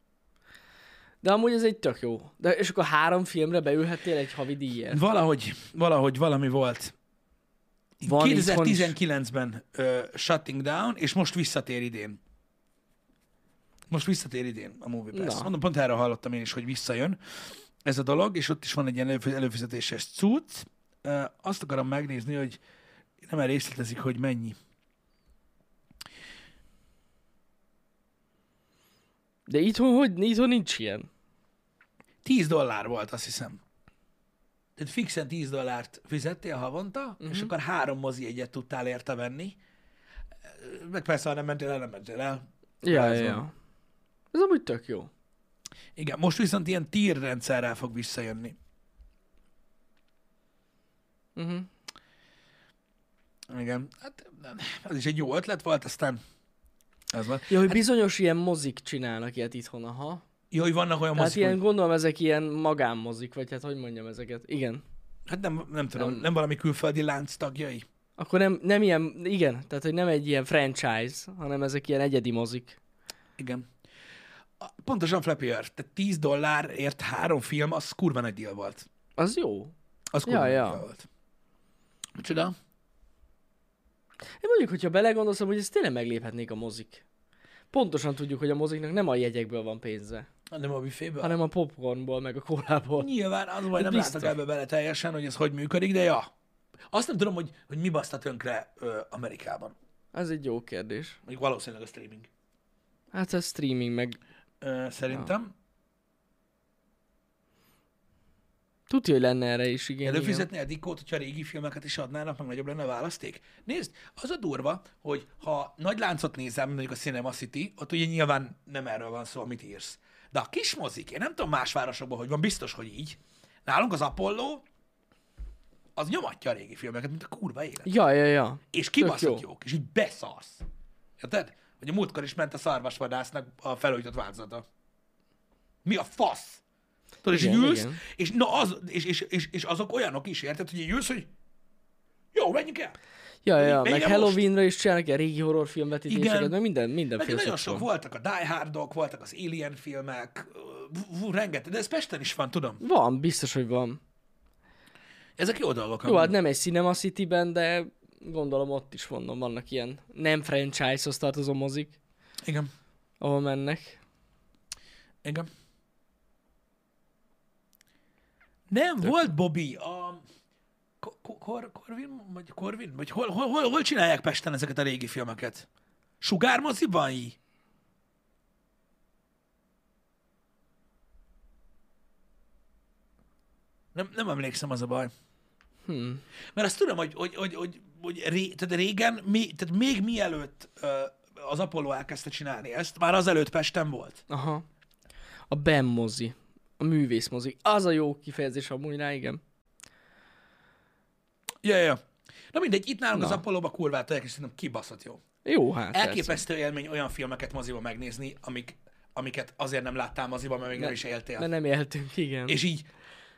De amúgy ez egy tök jó. De és akkor három filmre beülhettél egy havi díjért. Valahogy, valahogy valami volt. Van itthon is. 2019-ben uh, shutting down, és most visszatér idén. Most visszatér idén a Movie Pass. Mondom, pont erről hallottam én is, hogy visszajön ez a dolog, és ott is van egy ilyen előf- előfizetéses cucc. Uh, azt akarom megnézni, hogy nem el részletezik, hogy mennyi. De itthon hogy? Itthon nincs ilyen. 10 dollár volt, azt hiszem. Tehát fixen 10 dollárt fizettél havonta, uh-huh. és akkor három mozi egyet tudtál érte venni. Meg persze, ha nem mentél el, nem mentél el. Ja, Ez ja, ja. Ez amúgy tök jó. Igen, most viszont ilyen tier rendszerrel fog visszajönni. Uh-huh. Igen, hát ez is egy jó ötlet volt, aztán ez van. Ja, hogy bizonyos ilyen mozik csinálnak ilyet itthon, aha. Jó, hogy vannak olyan Hát mozik, ilyen, hogy, gondolom ezek ilyen magánmozik, vagy hát hogy mondjam ezeket. Igen. hát nem, nem tudom, nem. Nem. valami külföldi lánc tagjai. Akkor nem, nem ilyen, igen, tehát hogy nem egy ilyen franchise, hanem ezek ilyen egyedi mozik. Igen. Pontosan Flappy Earth, tehát 10 dollárért három film, az kurva nagy deal volt. Az jó. Az kurva Ja, nagy ja. deal volt. Micsoda? Én mondjuk, hogyha belegondolsz, hogy ezt tényleg megléphetnék a mozik. Pontosan tudjuk, hogy a moziknak nem a jegyekből van pénze, Nem a büféből? hanem a popcornból, meg a kólából. Nyilván, az Ez nem biztos. látok ebbe bele teljesen, hogy ez hogy működik, de ja. Azt nem tudom, hogy, hogy mi baszta tönkre ö, Amerikában. Ez egy jó kérdés. Mondjuk valószínűleg a streaming. Hát ez streaming, meg Ö, szerintem. tudja, hogy lenne erre is igény. igen. Előfizetni a dikót, hogyha régi filmeket is adnának, meg nagyobb lenne a választék. Nézd, az a durva, hogy ha nagy láncot nézem, mondjuk a Cinema City, ott ugye nyilván nem erről van szó, amit írsz. De a kis mozik, én nem tudom más városokban, hogy van, biztos, hogy így. Nálunk az Apollo, az nyomatja a régi filmeket, mint a kurva élet. Ja, ja, ja. És kibaszott jó. jók, és így beszarsz. Érted? Hogy a múltkor is ment a szarvasvadásznak a felújított változata. Mi a fasz? Tudod, és így ülsz, igen. és, na az, és, és, és, és, azok olyanok is, érted, hogy így ülsz, hogy jó, menjünk el. Ja, ja, meg nem Halloweenra is csinálnak ilyen régi horrorfilmvetítéseket, Igen. meg minden, minden Meg nagyon sok van. voltak a Die Hardok, voltak az Alien filmek, rengeteg, de ez Pesten is van, tudom. Van, biztos, hogy van. Ezek jó dolgok. Jó, hát nem egy Cinema City-ben, de gondolom ott is mondom, vannak ilyen nem franchise-hoz tartozó mozik, Igen, ahol mennek. igen. Nem, volt Bobby, a Kor, Korvin, vagy Korvin, vagy hol, hol, hol, hol csinálják Pesten ezeket a régi filmeket? Sugármoziban? Nem, nem emlékszem, az a baj. Hmm. Mert azt tudom, hogy, hogy, hogy, hogy, hogy ré, tehát régen, még, tehát még mielőtt ö, az Apollo elkezdte csinálni ezt, már azelőtt Pesten volt. Aha. A Ben mozi. A művész mozi. Az a jó kifejezés amúgy rá, igen. Ja, ja. Na mindegy, itt nálunk Na. az Apollo-ba kurvát és szerintem kibaszott jó. Jó, hát. persze. Elképesztő élmény olyan filmeket moziba megnézni, amik, amiket azért nem láttál moziba, mert még nem is éltél. Mert nem éltünk, igen. És így,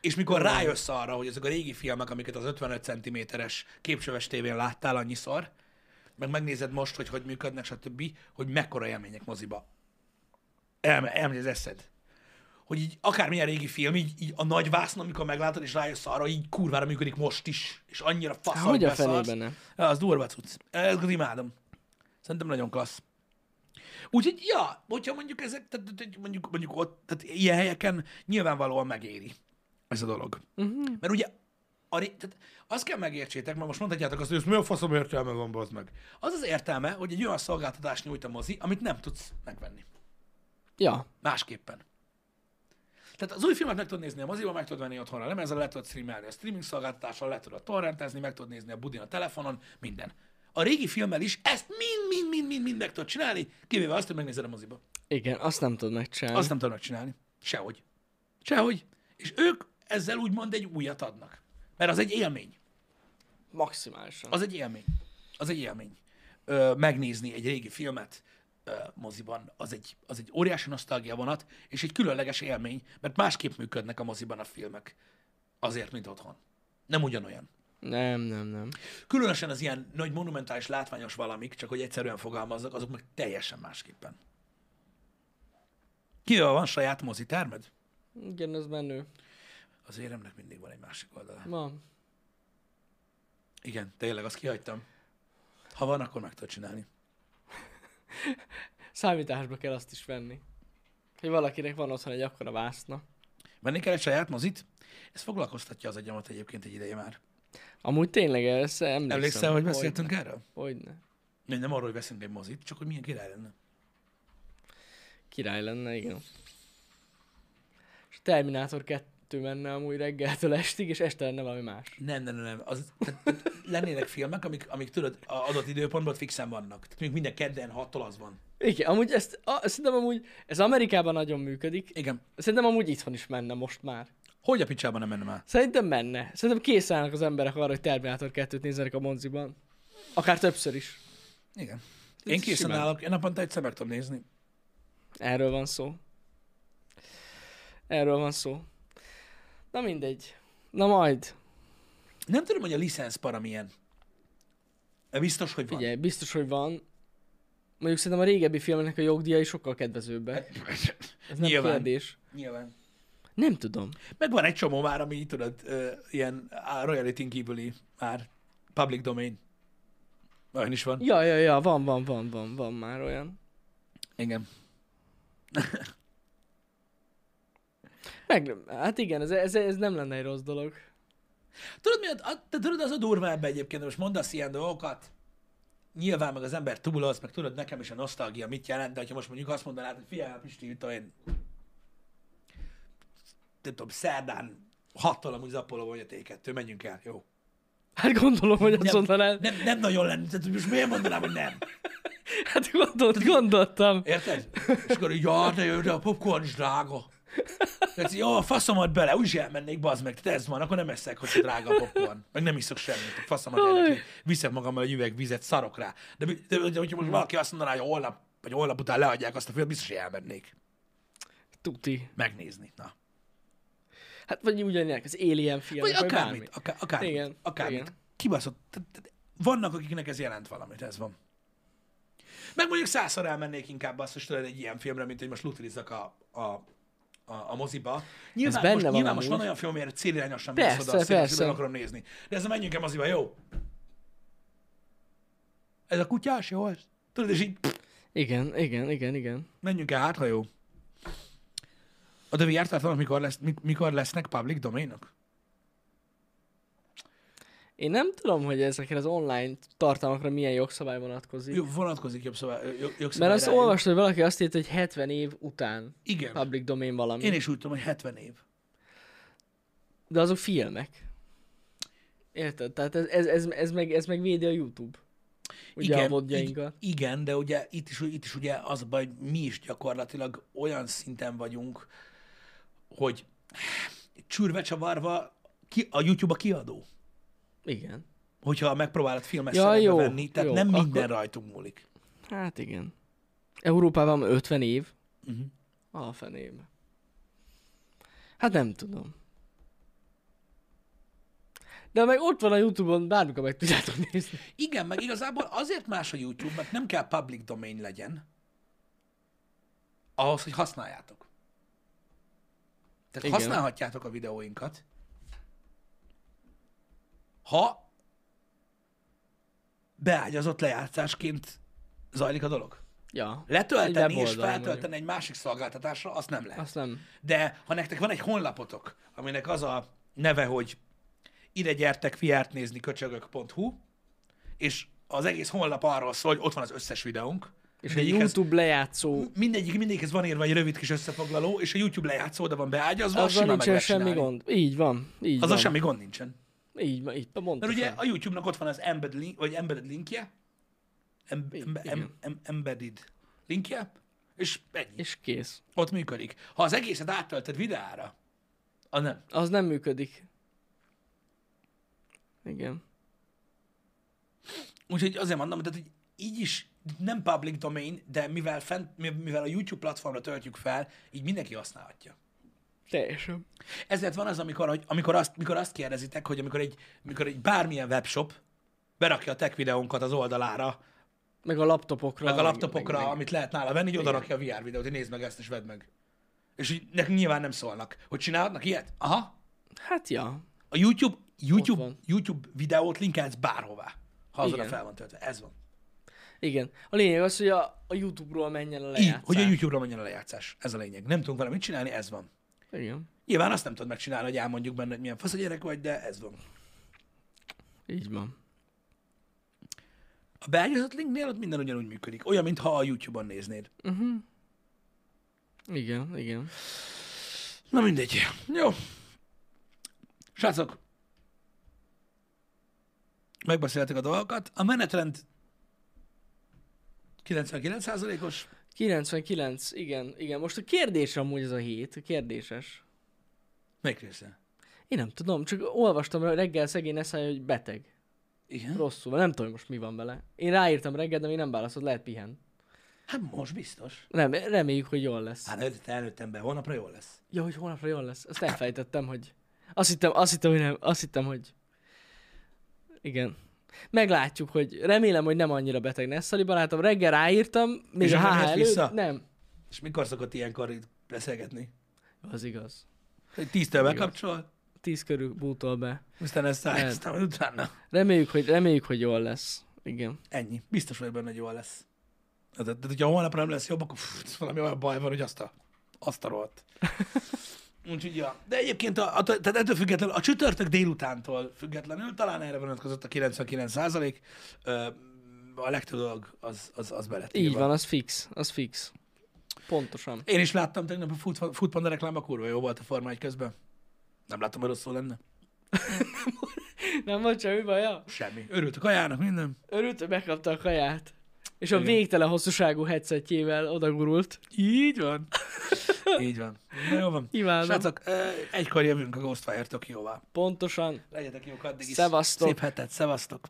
és mikor rájössz arra, hogy ezek a régi filmek, amiket az 55 cm-es képcsöves tévén láttál annyiszor, meg megnézed most, hogy hogy működnek, stb., hogy mekkora élmények moziba. Elme, elmegy az eszed. Hogy így akármilyen régi film, így, így a nagy vászon, amikor meglátod, és rájössz arra, így kurvára működik most is, és annyira fasz, Hát, hogy a fenében nem? Ja, az durva cucc. Ezt imádom. Szerintem nagyon klassz. Úgyhogy, ja, hogyha mondjuk ezek, tehát, mondjuk, mondjuk ott, tehát ilyen helyeken nyilvánvalóan megéri ez a dolog. Uh-huh. Mert ugye, a, tehát azt kell megértsétek, mert most mondhatjátok azt, hogy ez mi a faszom értelme van, bazd meg. Az az értelme, hogy egy olyan szolgáltatást nyújt a mozi, amit nem tudsz megvenni. Ja. Másképpen. Tehát az új filmet meg tudod nézni a moziban, meg tudod venni otthonra, nem ezzel le tudod streamelni a streaming szolgáltatással, le tudod torrentezni, meg tudod nézni a budin a telefonon, minden. A régi filmmel is ezt mind, mind, mind, mind, mind meg tudod csinálni, kivéve azt, hogy megnézed a moziba. Igen, azt nem tudod megcsinálni. Azt nem tudod megcsinálni. Sehogy. Sehogy. És ők ezzel úgymond egy újat adnak. Mert az egy élmény. Maximálisan. Az egy élmény. Az egy élmény. ö, megnézni egy régi filmet moziban, az egy, az egy óriási nosztalgia vonat, és egy különleges élmény, mert másképp működnek a moziban a filmek azért, mint otthon. Nem ugyanolyan. Nem, nem, nem. Különösen az ilyen nagy monumentális látványos valamik, csak hogy egyszerűen fogalmazzak, azok meg teljesen másképpen. Kivel van saját mozitermed? Igen, ez menő. Az éremnek mindig van egy másik oldala. Van. Igen, tényleg, azt kihagytam. Ha van, akkor meg tudod csinálni. Számításba kell azt is venni. Hogy valakinek van otthon egy akkora vászna. Venni kell egy saját mozit? Ez foglalkoztatja az agyamat egyébként egy ideje már. Amúgy tényleg ezt emlékszem. Emlékszel, hogy beszéltünk erről? Hogyne. Nem, nem arról, hogy veszünk egy mozit, csak hogy milyen király lenne. Király lenne, igen. És Terminátor 2 menne amúgy reggeltől estig, és este lenne valami más. Nem, nem, nem, nem. Az, tehát, lennének filmek, amik, amik tudod, adott időpontban fixen vannak. Tehát mondjuk minden kedden hattól az van. Igen, amúgy ezt, a, szerintem amúgy, ez Amerikában nagyon működik. Igen. Szerintem amúgy itthon is menne most már. Hogy a picsában nem mennem el? Szerintem menne. Szerintem állnak az emberek arra, hogy Terminátor 2-t nézzenek a moziban. Akár többször is. Igen. Én készen simán. állok, én naponta egyszer meg tudom nézni. Erről van szó. Erről van szó. Na mindegy. Na majd. Nem tudom, hogy a licensz para milyen. De biztos, hogy van. Figyelj, biztos, hogy van. Mondjuk szerintem a régebbi filmeknek a jogdíjai sokkal kedvezőbbek. Ez nem Nyilván. kérdés. Nyilván. Nem tudom. Meg van egy csomó már, ami tudod, ö, ilyen royalty kívüli már public domain. Olyan is van. Ja, ja, ja, van, van, van, van, van már olyan. Igen. Meg, hát igen, ez, ez, ez nem lenne egy rossz dolog. Tudod, mi, a, te tudod, az a durva ebbe egyébként, most mondasz ilyen dolgokat, nyilván meg az ember túloz, meg tudod, nekem is a nosztalgia mit jelent, de ha most mondjuk azt mondanád, hogy figyelj, Pisti, itt én nem tudom, szerdán hattól amúgy zappolom, hogy a T2, menjünk el, jó. Hát gondolom, hogy azt mondanád. nem, nem nagyon lenne, tehát most miért mondanám, hogy nem? Hát gondolt, gondoltam. Érted? És akkor így, ja, de jó, de a popcorn is drága. Tehát, jó, a faszomat bele, úgyis elmennék, bazd meg, tehát ez van, akkor nem eszek, hogy drága a popcorn. Meg nem iszok semmit, faszomat elnek, viszek magammal egy üveg vizet, szarok rá. De, de, de, hogyha most valaki azt mondaná, hogy holnap, vagy holnap után leadják azt a filmet, biztos, hogy elmennék Tuti. megnézni. Na. Hát vagy ugyanilyenek az Alien filmek, Vagy akármit, akár, akármit, Igen, akármit. igen. Kibaszott. Vannak, akiknek ez jelent valamit, ez van. Meg mondjuk százszor elmennék inkább azt, hogy tudod egy ilyen filmre, mint hogy most lutilizzak a, a, a, a moziba. Nyilván, benne most, van nyilván most van olyan film, amire célirányosan Persze, mész oda, persze. akarom nézni. De ezzel menjünk el moziba, jó? Ez a kutyás, jó? Ez? Tudod, és így Igen, igen, igen, igen. menjünk el, hát ha jó. A The VR tartalmak mikor, lesz, mik- mikor lesznek public domainok? Én nem tudom, hogy ezekre az online tartalmakra milyen jogszabály vonatkozik. Jó, vonatkozik jobb szóval, jog, Mert jogszabály azt rájuk. olvastam, hogy valaki azt írta, hogy 70 év után Igen. public domain valami. Én is úgy tudom, hogy 70 év. De azok filmek. Érted? Tehát ez, ez, ez, ez, meg, ez meg védi a YouTube. Ugye a modjainkat. ig- igen, de ugye itt is, itt is ugye az a baj, hogy mi is gyakorlatilag olyan szinten vagyunk, hogy csürve csavarva ki, a YouTube a kiadó. Igen. Hogyha megpróbálod filmes Ja, jó, venni, tehát jó, nem minden akkor- rajtunk múlik. Hát igen. Európában 50 év. Uh-huh. A fenébe. Hát nem tudom. De meg ott van a Youtube-on, bármikor meg tudjátok nézni. Igen, meg igazából azért más a YouTube, mert nem kell public domain legyen, ahhoz, hogy használjátok. Tehát Igen. használhatjátok a videóinkat, ha beágyazott lejátszásként zajlik a dolog. Ja. Letölteni Egy és feltölteni egy másik szolgáltatásra, azt nem lehet. Azt nem. De ha nektek van egy honlapotok, aminek az a neve, hogy ide gyertek fiárt nézni köcsögök.hu, és az egész honlap arról szól, hogy ott van az összes videónk, És mindegyikhez, YouTube lejátszó, mindegyik, mindegyikhez van írva egy rövid kis összefoglaló, és a YouTube lejátszó oda van beágyazva, az meg nincsen semmi csinálni. gond. Így van. Így Azzal van. semmi gond nincsen. Így így mondtam. Mert ugye a YouTube-nak ott van az embed link, vagy embedded linkje, em, em, em, em, embedded linkje, és ennyi. És kész. Ott működik. Ha az egészet áttölted videára, az nem. Az nem működik. Igen. Úgyhogy azért mondom, tehát, hogy így is nem public domain, de mivel, fent, mivel a YouTube platformra töltjük fel, így mindenki használhatja. Teljesen. Ezért van az, amikor, hogy, amikor, azt, amikor azt kérdezitek, hogy amikor egy, amikor egy bármilyen webshop berakja a tech videónkat az oldalára, Meg a laptopokra. meg a laptopokra, meg- meg- amit lehet nála venni, így oda rakja a VR videót, hogy nézd meg ezt, és vedd meg. És így nekünk nyilván nem szólnak, hogy csinálhatnak ilyet? Aha. Hát ja. A YouTube, YouTube. YouTube videót linkelsz bárhová, ha azon fel van töltve. Ez van. Igen. A lényeg az, hogy a, a YouTube-ról menjen a Így, lejátszás. hogy a YouTube-ra menjen a lejátszás. Ez a lényeg. Nem tudunk vele mit csinálni, ez van. Igen. Nyilván azt nem tudod megcsinálni, hogy elmondjuk benne, hogy milyen fasz a gyerek vagy, de ez van. Így van. A beágyazott linknél ott minden ugyanúgy működik. Olyan, mintha a YouTube-on néznéd. Igen, igen. Na mindegy. Jó. Srácok, megbeszéltük a dolgokat. A menetrend 99%-os. 99, igen, igen. Most a kérdés amúgy ez a hét, kérdéses. Melyik része? Én nem tudom, csak olvastam reggel szegény eszály, hogy beteg. Igen? Rosszul van, nem tudom, most mi van vele. Én ráírtam reggel, de még nem válaszolt, lehet pihen. Hát most biztos. Nem, reméljük, hogy jól lesz. Hát előtt elnőttem be, holnapra jól lesz. Ja, hogy holnapra jól lesz. Azt elfejtettem, hogy... Azt hittem, azt hittem, hogy nem. Azt hittem, hogy... Igen. Meglátjuk, hogy remélem, hogy nem annyira beteg Nessali barátom. Reggel ráírtam, még És a HH előtt. vissza? Nem. És mikor szokott ilyenkor itt beszélgetni? Az igaz. Hogy tíztől bekapcsol, Tíz körül bútol be. aztán ezt majd utána. Reméljük, hogy, reméljük, hogy jól lesz. Igen. Ennyi. Biztos vagy benne, hogy jól lesz. Tehát, tehát hogyha holnapra nem lesz jobb, akkor pff, valami olyan baj van, hogy azt a, azt a rohadt. Úgyhogy, ja. De egyébként, a, a, tehát ettől függetlenül, a csütörtök délutántól függetlenül, talán erre vonatkozott a 99 százalék, a legtöbb dolog az, az, az be lett Így van, az fix. Az fix. Pontosan. Én is láttam tegnap a Food, Food Panda reklámban, kurva jó volt a forma közben. Nem láttam, hogy rosszul lenne. Nem volt semmi baja? Semmi. Örült a kajának, minden. Örült, hogy megkapta a kaját. És a Igen. végtelen hosszúságú headsetjével odagurult. Így van. Így van. Na jó van. Imádom. Srácok, egykor jövünk a Ghostfire Tokióval. Pontosan. Legyetek jók addig is. Szevasztok. Szép hetet, szevasztok.